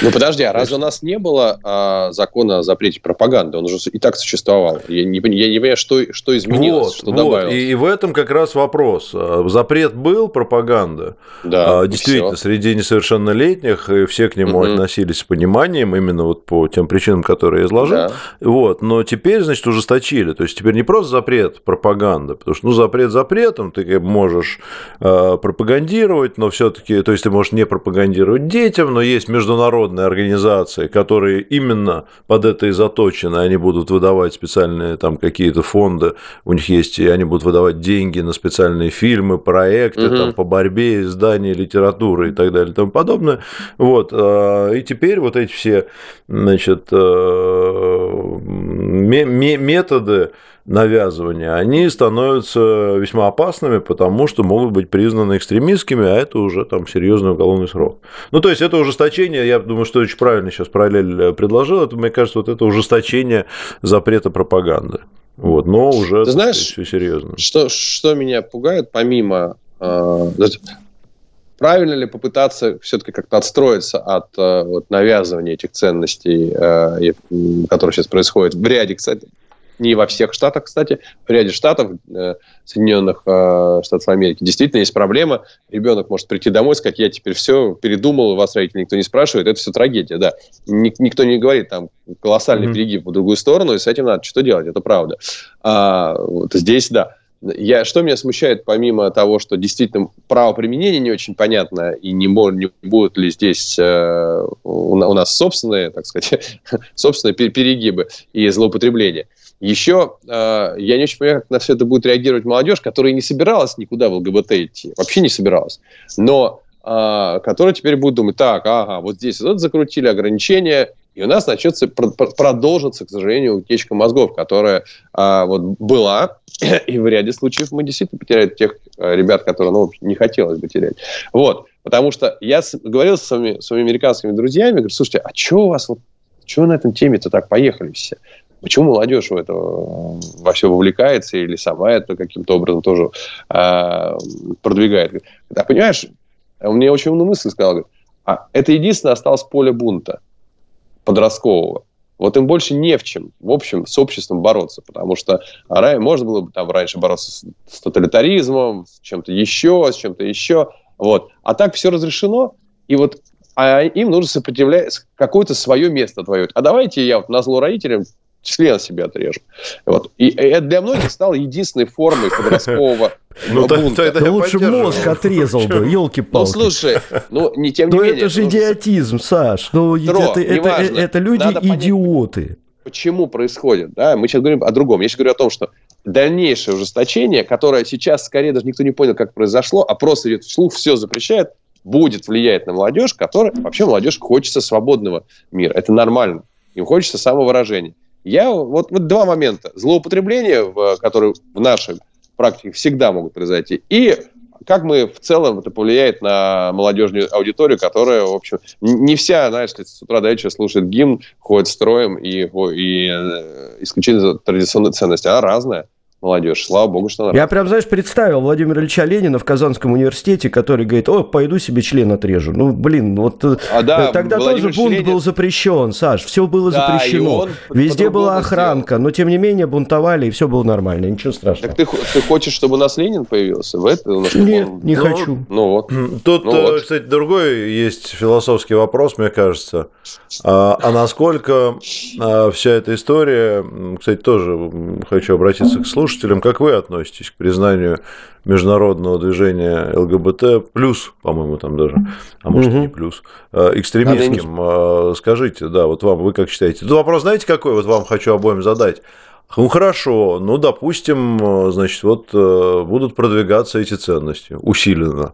Ну подожди, а разве у нас не было а, закона о запрете пропаганды, он уже и так существовал. Я не, я не понимаю, что, что изменилось, вот, что вот. добавилось. И, и в этом как раз вопрос. Запрет был, пропаганда. Да, а, Действительно, все. среди несовершеннолетних все к нему угу. относились с пониманием, именно вот по тем причинам, которые я изложил. Да. Вот. Но теперь, значит, ужесточили. То есть теперь не просто запрет пропаганды, потому что ну, запрет запретом, ты можешь э, пропагандировать, но все-таки, то есть ты можешь не пропагандировать детям, но есть международные организации, которые именно под это и заточены, они будут выдавать специальные там какие-то фонды, у них есть, и они будут выдавать деньги на специальные фильмы, проекты угу. там, по борьбе, издания литературы и так далее и тому подобное. Вот. А, и теперь вот эти все значит, э, методы навязывания, они становятся весьма опасными, потому что могут быть признаны экстремистскими, а это уже там серьезный уголовный срок. Ну, то есть это ужесточение, я думаю, что очень правильно сейчас параллель э, предложил, это, мне кажется, вот это ужесточение запрета пропаганды. Вот, но уже Ты знаешь, все серьезно. Что, что меня пугает, помимо э, правильно ли попытаться все-таки как-то отстроиться от э, вот, навязывания этих ценностей, э, которые сейчас происходят в ряде, кстати, не во всех штатах, кстати, в ряде штатов э, Соединенных э, Штатов Америки действительно есть проблема. Ребенок может прийти домой и сказать, я теперь все передумал, вас родители никто не спрашивает, это все трагедия, да. Ник- никто не говорит, там колоссальный mm-hmm. перегиб в другую сторону, и с этим надо что делать, это правда. А, вот здесь, да. Я, что меня смущает, помимо того, что действительно право применения не очень понятно, и не, не будут ли здесь э, у, у нас собственные, так сказать, собственные перегибы и злоупотребления – еще э, я не очень понимаю, как на все это будет реагировать молодежь, которая не собиралась никуда в ЛГБТ идти, вообще не собиралась, но э, которая теперь будет думать, так, ага, вот здесь вот закрутили ограничения, у нас начнется, продолжится, к сожалению, утечка мозгов, которая э, вот была, и в ряде случаев мы действительно потеряем тех э, ребят, которые ну, не хотелось бы терять. Вот, потому что я с, говорил с своими, своими американскими друзьями, говорю, слушайте, а что у вас вот чего на этом теме-то так поехали все? Почему молодежь в это э, во все вовлекается или сама это каким-то образом тоже э, продвигает? А понимаешь, мне очень умную мысль сказал, говорит, а это единственное осталось поле бунта подросткового. Вот им больше не в чем, в общем, с обществом бороться, потому что можно было бы там раньше бороться с, с тоталитаризмом, с чем-то еще, с чем-то еще, вот. А так все разрешено, и вот а им нужно сопротивлять какое-то свое место твое. А давайте я вот на зло родителям член себе отрежем. Вот. И это для многих стало единственной формой подросткового ну, бунта. Тогда лучше мозг отрезал бы, елки-палки. Ну, слушай, ну, не тем не Но менее. это же идиотизм, Саш. Ну, это, это, это, это люди идиоты. Почему происходит? Да? Мы сейчас говорим о другом. Я сейчас говорю о том, что дальнейшее ужесточение, которое сейчас скорее даже никто не понял, как произошло, а просто идет вслух, все запрещает, будет влиять на молодежь, которая... Вообще молодежь хочется свободного мира. Это нормально. Им хочется самовыражения. Я вот, вот два момента. Злоупотребление, в, которые в нашей практике всегда могут произойти, и как мы в целом это повлияет на молодежную аудиторию, которая, в общем, не вся, знаешь, с утра до вечера слушает гимн, ходит строем и, и э, исключительно традиционные ценности, а разная молодежь. Слава богу, что она... Я прям, знаешь, представил Владимира Ильича Ленина в Казанском университете, который говорит, о, пойду себе член отрежу. Ну, блин, вот э, а, да, тогда Владимир тоже бунт Ленин... был запрещен, Саш, все было да, запрещено. Везде была охранка, сделал. но тем не менее бунтовали, и все было нормально, ничего страшного. Так ты, ты хочешь, чтобы у нас Ленин появился? В это, Нет, он... не ну, хочу. Ну вот. Тут, ну, вот. кстати, другой есть философский вопрос, мне кажется. А, а насколько а, вся эта история, кстати, тоже хочу обратиться к слушателям, как вы относитесь к признанию международного движения ЛГБТ плюс, по-моему, там даже, а может угу. и не плюс, а, экстремистским? А, скажите, да, вот вам, вы как считаете? Тут вопрос, знаете, какой вот вам хочу обоим задать? Ну хорошо, ну допустим, значит, вот э, будут продвигаться эти ценности усиленно.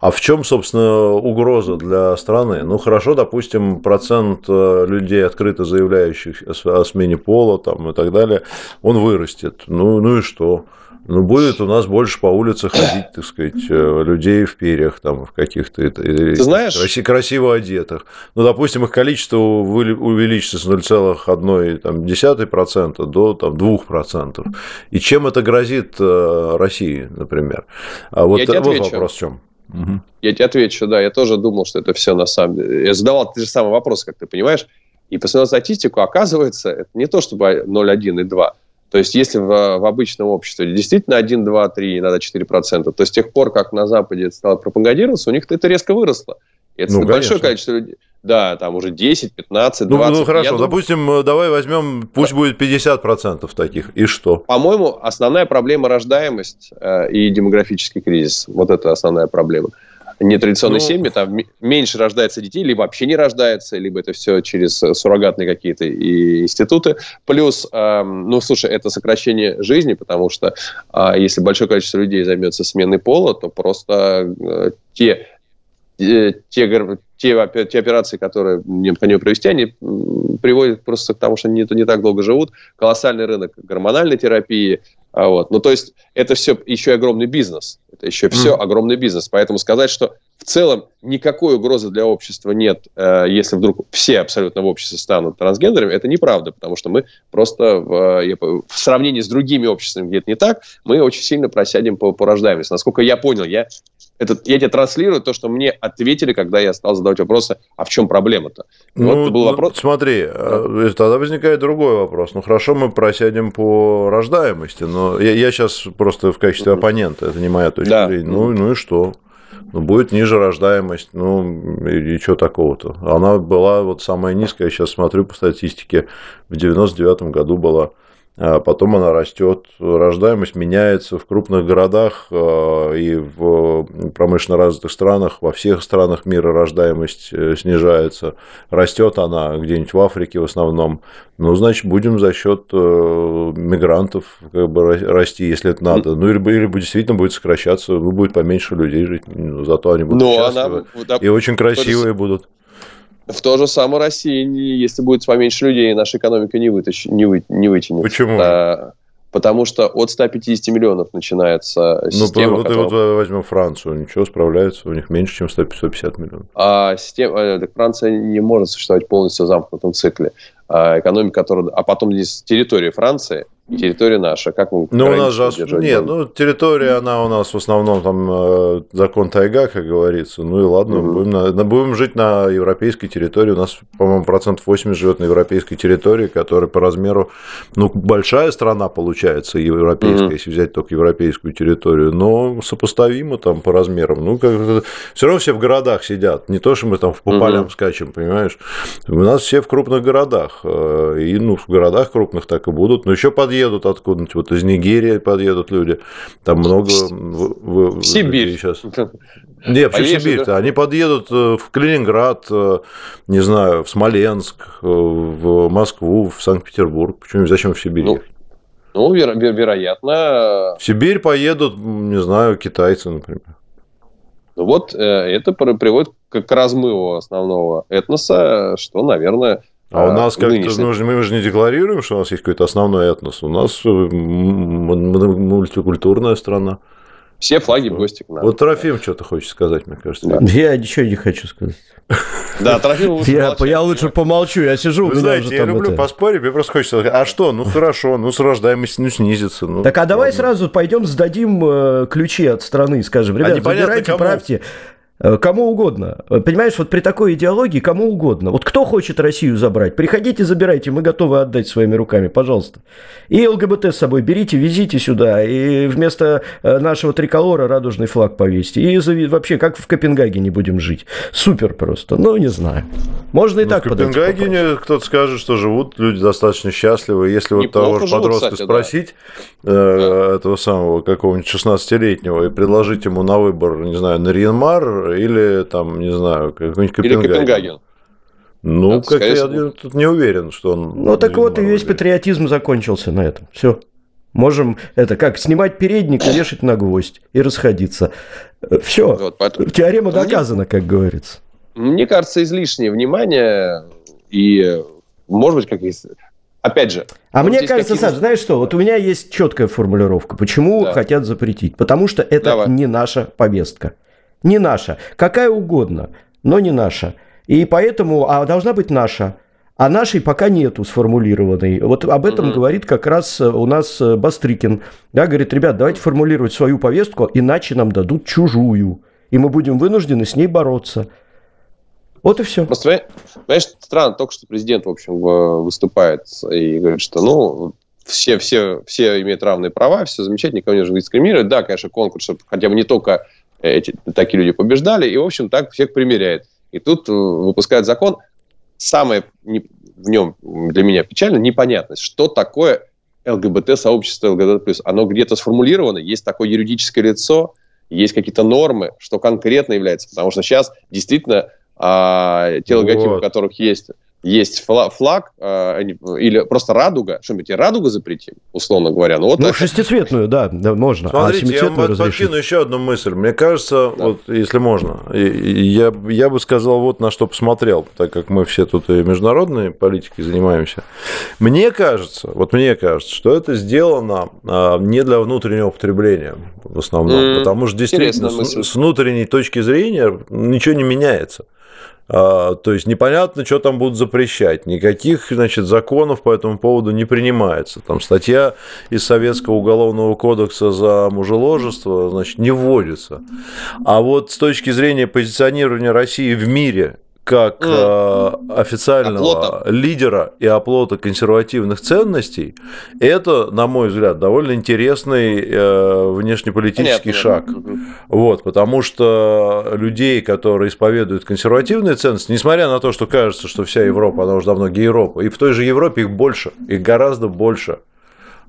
А в чем, собственно, угроза для страны? Ну, хорошо, допустим, процент э, людей, открыто заявляющих о смене пола там, и так далее, он вырастет. Ну, ну и что? Ну, будет у нас больше по улице ходить, так сказать, э, людей в перьях, там, в каких-то Ты знаешь? Красиво, красиво одетых. Ну, допустим, их количество увеличится с 0,1% до там, 2%. И чем это грозит э, России, например? А вот, вот вопрос в чем. Угу. Я тебе отвечу, да, я тоже думал, что это все на самом деле. Я задавал те же самые вопросы, как ты понимаешь, и посмотрел статистику, оказывается, это не то чтобы 0,1 и 2. То есть, если в, в обычном обществе действительно 1, 2, 3, иногда 4%, то с тех пор, как на Западе это стало пропагандироваться, у них это резко выросло. И это ну, большое количество людей. Да, там уже 10, 15, 20. Ну, ну хорошо, думаю, допустим, давай возьмем, пусть да. будет 50% таких, и что? По-моему, основная проблема рождаемость э, и демографический кризис. Вот это основная проблема. Нетрадиционные ну... семьи, там меньше рождается детей, либо вообще не рождается, либо это все через суррогатные какие-то институты. Плюс, э, ну, слушай, это сокращение жизни, потому что э, если большое количество людей займется сменой пола, то просто э, те Э, те, те, те операции, которые необходимо провести, они приводят просто к тому, что они не, не так долго живут. Колоссальный рынок гормональной терапии. А вот. Ну, то есть, это все еще и огромный бизнес. Это еще все огромный бизнес. Поэтому сказать, что в целом никакой угрозы для общества нет, э, если вдруг все абсолютно в обществе станут трансгендерами, это неправда, потому что мы просто в, э, в сравнении с другими обществами, где это не так, мы очень сильно просядем по, по рождаемости. Насколько я понял, я это, я тебе транслирую то, что мне ответили, когда я стал задавать вопросы, а в чем проблема-то? Ну, вот был вопрос. Смотри, да. Э, тогда возникает другой вопрос. Ну, хорошо, мы просядем по рождаемости, но я, я сейчас просто в качестве оппонента, это не моя точка да. зрения. Ну, ну и что? Ну, будет ниже рождаемость, ну, и, и что такого-то? Она была вот самая низкая, я сейчас смотрю по статистике, в 99 году была потом она растет, рождаемость меняется в крупных городах а, и в промышленно развитых странах, во всех странах мира рождаемость э, снижается, растет она где-нибудь в Африке в основном, ну, значит, будем за счет э, мигрантов как бы расти, если это надо, ну, или, или действительно будет сокращаться, ну, будет поменьше людей жить, ну, зато они будут Но счастливы. она... и очень красивые будут. В то же самое России, если будет поменьше людей, наша экономика не, вытащ... не, вы... не вытянет. Почему? Да, потому что от 150 миллионов начинается ну, система. Ну, вот, которая... вот возьмем Францию, ничего, справляется, у них меньше, чем 150 миллионов. А система... Э, так Франция не может существовать полностью в замкнутом цикле. А экономика, которая... А потом здесь территория Франции – территория наша. Как мы Ну, у нас же... Нет, ну, территория, она у нас в основном там э, закон тайга, как говорится. Ну и ладно, угу. будем, на, будем жить на европейской территории. У нас, по-моему, процентов 80 живет на европейской территории, которая по размеру, ну, большая страна получается, европейская, угу. если взять только европейскую территорию, но сопоставимо там по размерам. Ну, как все равно все в городах сидят. Не то, что мы там по полям угу. скачем, понимаешь? У нас все в крупных городах. Э, и, ну, в городах крупных так и будут. Но еще под подъедут откуда-нибудь, вот из Нигерии подъедут люди, там много... В, в, Сибирь. Сейчас. Нет, в Сибирь да? Они подъедут э, в Калининград, э, не знаю, в Смоленск, э, в Москву, в Санкт-Петербург. Почему, зачем в Сибирь? Ну, ну веро- вероятно... В Сибирь поедут, не знаю, китайцы, например. Ну вот это приводит к размыву основного этноса, что, наверное, а у нас как-то, ну, мы же не декларируем, что у нас есть какой-то основной этнос. У нас э, мультикультурная страна. Все флаги в гости к нам. Вот Трофим что-то хочет сказать, мне кажется. Да. Я ничего не хочу сказать. Да, Трофим лучше я, я лучше помолчу, я сижу. Вы знаете, я люблю это... поспорить, мне просто хочется сказать, а что, ну хорошо, ну с рождаемостью ну, снизится. Ну, так а давай сразу пойдем сдадим э, ключи от страны, скажем, ребят, а забирайте, правьте. Э, кому угодно. Э, понимаешь, вот при такой идеологии кому угодно. Вот кто хочет Россию забрать, приходите, забирайте, мы готовы отдать своими руками, пожалуйста. И ЛГБТ с собой берите, везите сюда, и вместо э, нашего триколора радужный флаг повесьте. И вообще, как в Копенгагене будем жить. Супер просто. Ну, не знаю. Можно и ну, так В Копенгагене кто-то скажет, что живут люди достаточно счастливы. Если вот того же подростка кстати, спросить, да. э, этого самого какого-нибудь 16-летнего, и предложить ему на выбор, не знаю, Нарьянмар или там, не знаю, какой-нибудь Копенгаген. Или Копенгаген. Ну, как я, я тут не уверен, что он... Ну, так вот, и весь патриотизм закончился на этом. Все. Можем, это как, снимать передник и вешать на гвоздь и расходиться. Все. Вот, поэтому... Теорема доказана, как говорится. Мне кажется, излишнее внимание и, может быть, как есть Опять же. А мне кажется, Саш, знаешь что, вот у меня есть четкая формулировка, почему да. хотят запретить. Потому что это Давай. не наша повестка не наша, какая угодно, но не наша. И поэтому, а должна быть наша, а нашей пока нету сформулированной. Вот об этом угу. говорит как раз э, у нас э, Бастрыкин. Да, говорит, ребят, давайте формулировать свою повестку, иначе нам дадут чужую. И мы будем вынуждены с ней бороться. Вот и все. Просто, понимаешь, странно, только что президент, в общем, выступает и говорит, что, ну, все, все, все имеют равные права, все замечательно, никого не нужно дискриминировать. Да, конечно, конкурс, чтобы хотя бы не только эти, такие люди побеждали, и, в общем, так всех примеряет. И тут э, выпускают закон. Самое не, в нем для меня печально непонятность, что такое ЛГБТ-сообщество, ЛГБТ+. Оно где-то сформулировано, есть такое юридическое лицо, есть какие-то нормы, что конкретно является. Потому что сейчас действительно а, те логотипы, вот. которых есть есть флаг, э, или просто радуга, что-нибудь радугу запретим, условно говоря. Ну, вот ну шестицветную, да, да, можно. А Смотрите, а я вам подкину еще одну мысль. Мне кажется, да. вот если можно, я, я бы сказал вот на что посмотрел, так как мы все тут и международной политикой занимаемся. Мне кажется, вот мне кажется, что это сделано а, не для внутреннего потребления в основном, mm, потому что действительно с, с внутренней точки зрения ничего не меняется. А, то есть непонятно, что там будут запрещать. Никаких значит, законов по этому поводу не принимается. Там статья из Советского уголовного кодекса за мужеложество значит, не вводится. А вот с точки зрения позиционирования России в мире как mm. официального оплота. лидера и оплота консервативных ценностей, это, на мой взгляд, довольно интересный э, внешнеполитический Понятно. шаг. Вот, потому что людей, которые исповедуют консервативные ценности, несмотря на то, что кажется, что вся Европа, она уже давно Европа, и в той же Европе их больше, их гораздо больше.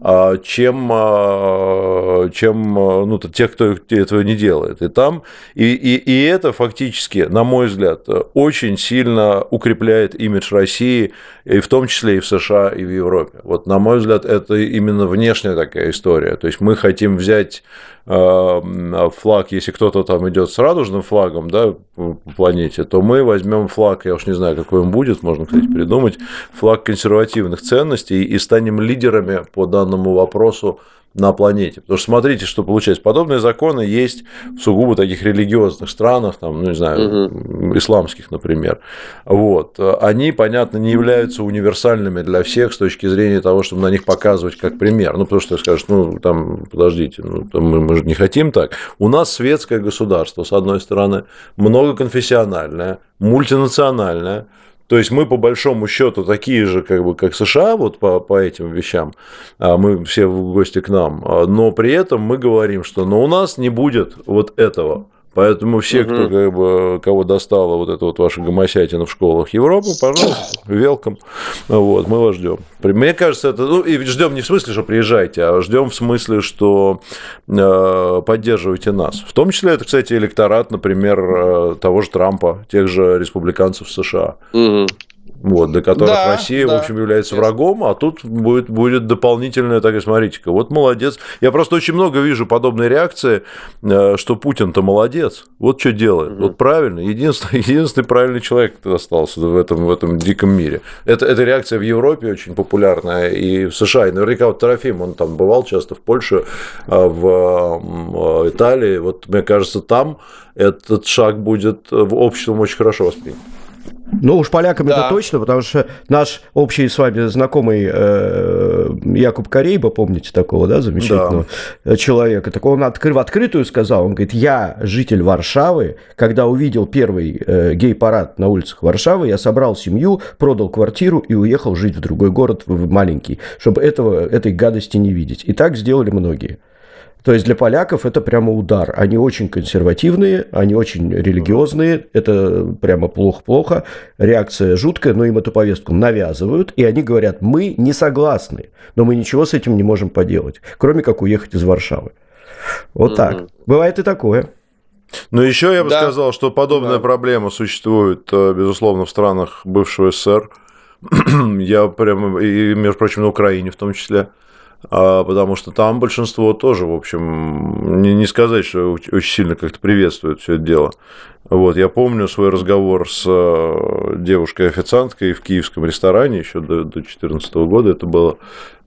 А, чем, а, чем а, ну, тех, кто этого не делает. И там, и, и, и это фактически, на мой взгляд, очень сильно укрепляет имидж России, и в том числе и в США, и в Европе. Вот, на мой взгляд, это именно внешняя такая история. То есть мы хотим взять флаг, если кто-то там идет с радужным флагом да, по планете, то мы возьмем флаг, я уж не знаю, какой он будет, можно, кстати, придумать, флаг консервативных ценностей и станем лидерами по данному вопросу на планете. Потому что смотрите, что получается. Подобные законы есть в сугубо таких религиозных странах, там, ну, не знаю, угу. исламских, например. Вот. Они, понятно, не являются универсальными для всех с точки зрения того, чтобы на них показывать как пример. Ну, потому что скажешь, ну, там, подождите, ну, мы, мы же не хотим так. У нас светское государство, с одной стороны, многоконфессиональное, мультинациональное, то есть мы по большому счету такие же, как бы, как США, вот по, по этим вещам, а мы все в гости к нам, а, но при этом мы говорим, что но у нас не будет вот этого. Поэтому все, угу. кто как бы, кого достало вот это вот ваша гомосятина в школах Европы, пожалуйста, велком. Вот, мы вас ждем. Мне кажется, это. Ну, и ждем не в смысле, что приезжайте, а ждем в смысле, что э, поддерживайте нас. В том числе, это, кстати, электорат, например, э, того же Трампа, тех же республиканцев США. Угу вот, для которых да, Россия, да. в общем, является врагом, а тут будет, будет дополнительная, так и смотрите-ка, вот молодец. Я просто очень много вижу подобной реакции, э, что Путин-то молодец, вот что делает, угу. вот правильно, единственный, единственный правильный человек остался в этом, в этом диком мире. Это, эта реакция в Европе очень популярная, и в США, и наверняка вот Трофим, он там бывал часто в Польше, э, в Италии, вот мне кажется, там этот шаг будет в обществом очень хорошо воспринят. Ну уж полякам да. это точно, потому что наш общий с вами знакомый э, Якуб Корейба, помните такого, да, замечательного да. человека, так он откры, в открытую сказал, он говорит, я житель Варшавы, когда увидел первый э, гей-парад на улицах Варшавы, я собрал семью, продал квартиру и уехал жить в другой город, в маленький, чтобы этого, этой гадости не видеть. И так сделали многие. То есть для поляков это прямо удар. Они очень консервативные, они очень религиозные, это прямо плохо-плохо. Реакция жуткая, но им эту повестку навязывают, и они говорят, мы не согласны, но мы ничего с этим не можем поделать, кроме как уехать из Варшавы. Вот mm-hmm. так. Бывает и такое. Но еще я бы да. сказал, что подобная да. проблема существует, э, безусловно, в странах бывшего СССР. я прямо, и, между прочим, на Украине в том числе. А, потому что там большинство тоже, в общем, не, не сказать, что очень сильно как-то приветствует все это дело. Вот, я помню свой разговор с э, девушкой-официанткой в киевском ресторане еще до 2014 года. Это была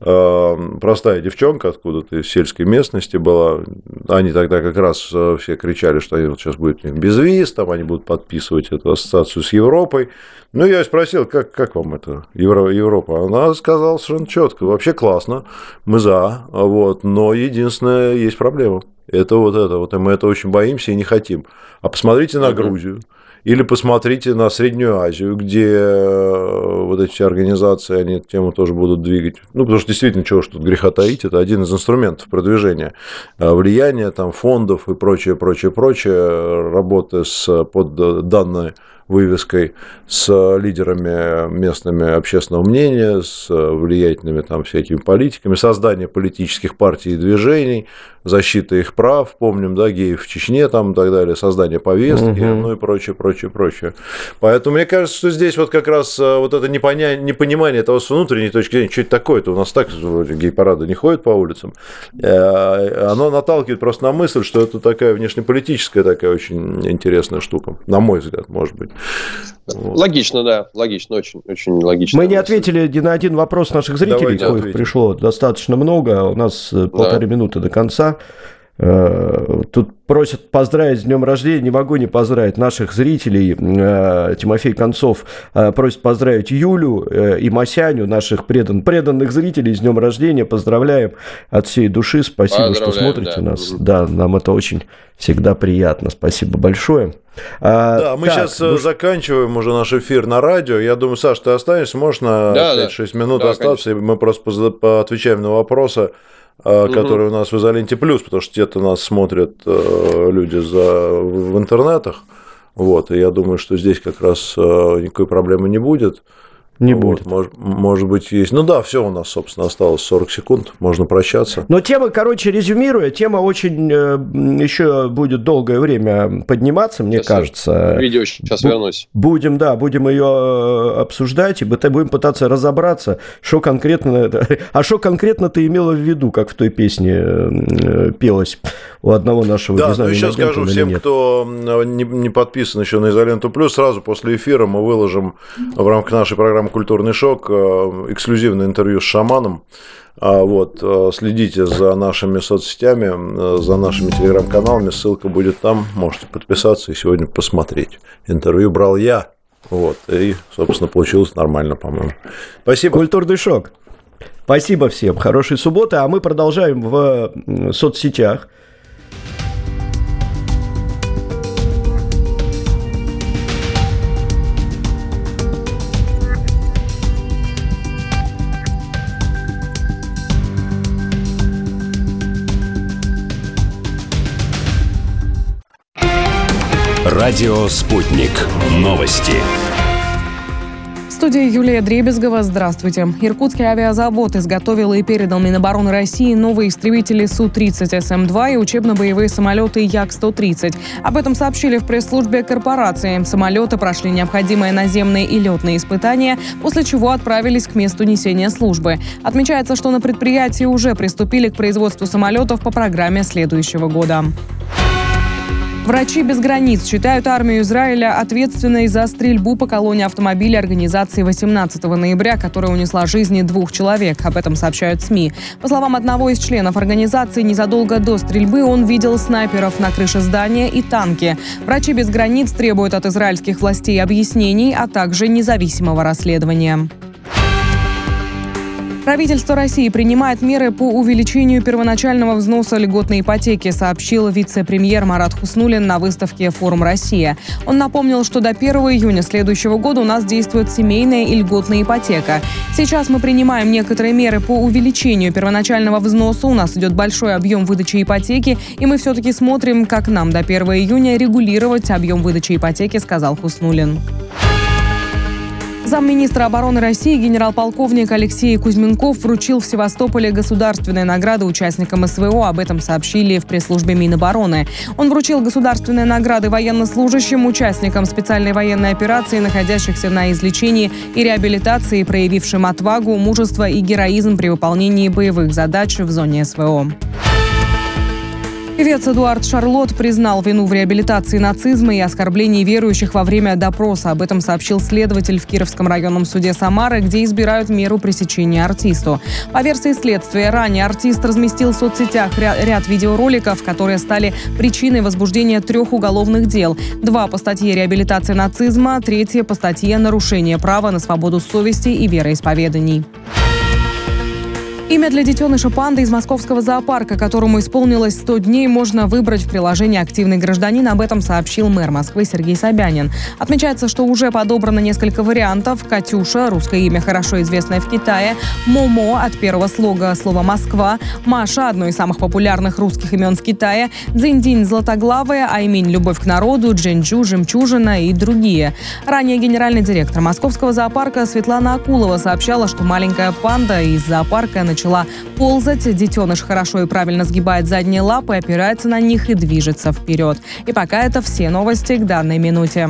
э, простая девчонка откуда-то из сельской местности была. Они тогда как раз э, все кричали, что они вот сейчас будет без виз, там они будут подписывать эту ассоциацию с Европой. Ну, я спросил, как, как вам это Евро, Европа? Она сказала совершенно четко, вообще классно, мы за, вот, но единственное, есть проблема. Это вот это вот, и мы это очень боимся и не хотим. А посмотрите на Грузию. Или посмотрите на Среднюю Азию, где э, вот эти все организации, они эту тему тоже будут двигать. Ну, потому что действительно, чего что тут греха таить, это один из инструментов продвижения э, влияния там, фондов и прочее, прочее, прочее, работы с, под данной вывеской с лидерами местными общественного мнения, с влиятельными там всякими политиками, создание политических партий и движений, защита их прав, помним, да, геев в Чечне там и так далее, создание повестки, угу. ну и прочее, прочее, прочее. Поэтому мне кажется, что здесь вот как раз э, вот это непоня... непонимание того с внутренней точки зрения, что это такое-то, у нас так вроде гей-парады не ходят по улицам, э, оно наталкивает просто на мысль, что это такая внешнеполитическая такая очень интересная штука, на мой взгляд, может быть. Вот. Логично, да, логично, очень, очень логично. Мы не ответили ни на один вопрос наших зрителей, коих пришло достаточно много, у нас э, полторы да. минуты до конца. Э, тут просят поздравить с днем рождения, не могу не поздравить наших зрителей. Э, Тимофей Концов просит поздравить Юлю и Масяню, наших предан, преданных зрителей с днем рождения. Поздравляем от всей души. Спасибо, что смотрите да. нас. Да, нам это очень всегда приятно. Спасибо большое. А, да, мы так, сейчас ну... заканчиваем уже наш эфир на радио. Я думаю, Саш, ты останешься, можешь на да, 5-6 да. минут да, остаться, конечно. и мы просто отвечаем на вопросы, угу. которые у нас в Изоленте Плюс, потому что те-то нас смотрят э, люди за, в интернетах. Вот, и я думаю, что здесь как раз э, никакой проблемы не будет. Не вот, будет. Может, может быть, есть. Ну да, все у нас, собственно, осталось 40 секунд, можно прощаться. Но тема, короче, резюмируя, тема очень э, еще будет долгое время подниматься, мне сейчас кажется. Видео сейчас Бу- вернусь. Будем, да, будем ее э, обсуждать и будем пытаться разобраться, что конкретно, а что конкретно ты имела в виду, как в той песне э, пелось у одного нашего Да, ну еще скажу всем, кто не, не подписан еще на Изоленту Плюс, сразу после эфира мы выложим в рамках нашей программы программа «Культурный шок», эксклюзивное интервью с шаманом. А вот, следите за нашими соцсетями, за нашими телеграм-каналами, ссылка будет там, можете подписаться и сегодня посмотреть. Интервью брал я, вот, и, собственно, получилось нормально, по-моему. Спасибо. Культурный шок. Спасибо всем. Хорошей субботы. А мы продолжаем в соцсетях. Радио «Спутник». Новости студии Юлия Дребезгова. Здравствуйте. Иркутский авиазавод изготовил и передал Минобороны России новые истребители Су-30СМ-2 и учебно-боевые самолеты Як-130. Об этом сообщили в пресс-службе корпорации. Самолеты прошли необходимые наземные и летные испытания, после чего отправились к месту несения службы. Отмечается, что на предприятии уже приступили к производству самолетов по программе следующего года. Врачи без границ считают армию Израиля ответственной за стрельбу по колонии автомобиля организации 18 ноября, которая унесла жизни двух человек. Об этом сообщают СМИ. По словам одного из членов организации, незадолго до стрельбы он видел снайперов на крыше здания и танки. Врачи без границ требуют от израильских властей объяснений, а также независимого расследования. Правительство России принимает меры по увеличению первоначального взноса льготной ипотеки, сообщил вице-премьер Марат Хуснулин на выставке «Форум Россия». Он напомнил, что до 1 июня следующего года у нас действует семейная и льготная ипотека. Сейчас мы принимаем некоторые меры по увеличению первоначального взноса. У нас идет большой объем выдачи ипотеки, и мы все-таки смотрим, как нам до 1 июня регулировать объем выдачи ипотеки, сказал Хуснулин. Замминистра обороны России генерал-полковник Алексей Кузьменков вручил в Севастополе государственные награды участникам СВО. Об этом сообщили в пресс-службе Минобороны. Он вручил государственные награды военнослужащим, участникам специальной военной операции, находящихся на излечении и реабилитации, проявившим отвагу, мужество и героизм при выполнении боевых задач в зоне СВО. Певец Эдуард Шарлот признал вину в реабилитации нацизма и оскорблении верующих во время допроса. Об этом сообщил следователь в Кировском районном суде Самары, где избирают меру пресечения артисту. По версии следствия, ранее артист разместил в соцсетях ряд видеороликов, которые стали причиной возбуждения трех уголовных дел. Два по статье реабилитации нацизма, третье по статье нарушение права на свободу совести и вероисповеданий. Имя для детеныша панды из московского зоопарка, которому исполнилось 100 дней, можно выбрать в приложении «Активный гражданин». Об этом сообщил мэр Москвы Сергей Собянин. Отмечается, что уже подобрано несколько вариантов. «Катюша» – русское имя, хорошо известное в Китае. «Момо» – от первого слога слова «Москва». «Маша» – одно из самых популярных русских имен в Китае. «Дзиньдинь» – златоглавая. «Айминь» – любовь к народу. «Джинджу» – жемчужина и другие. Ранее генеральный директор московского зоопарка Светлана Акулова сообщала, что маленькая панда из зоопарка начала начала ползать. Детеныш хорошо и правильно сгибает задние лапы, опирается на них и движется вперед. И пока это все новости к данной минуте.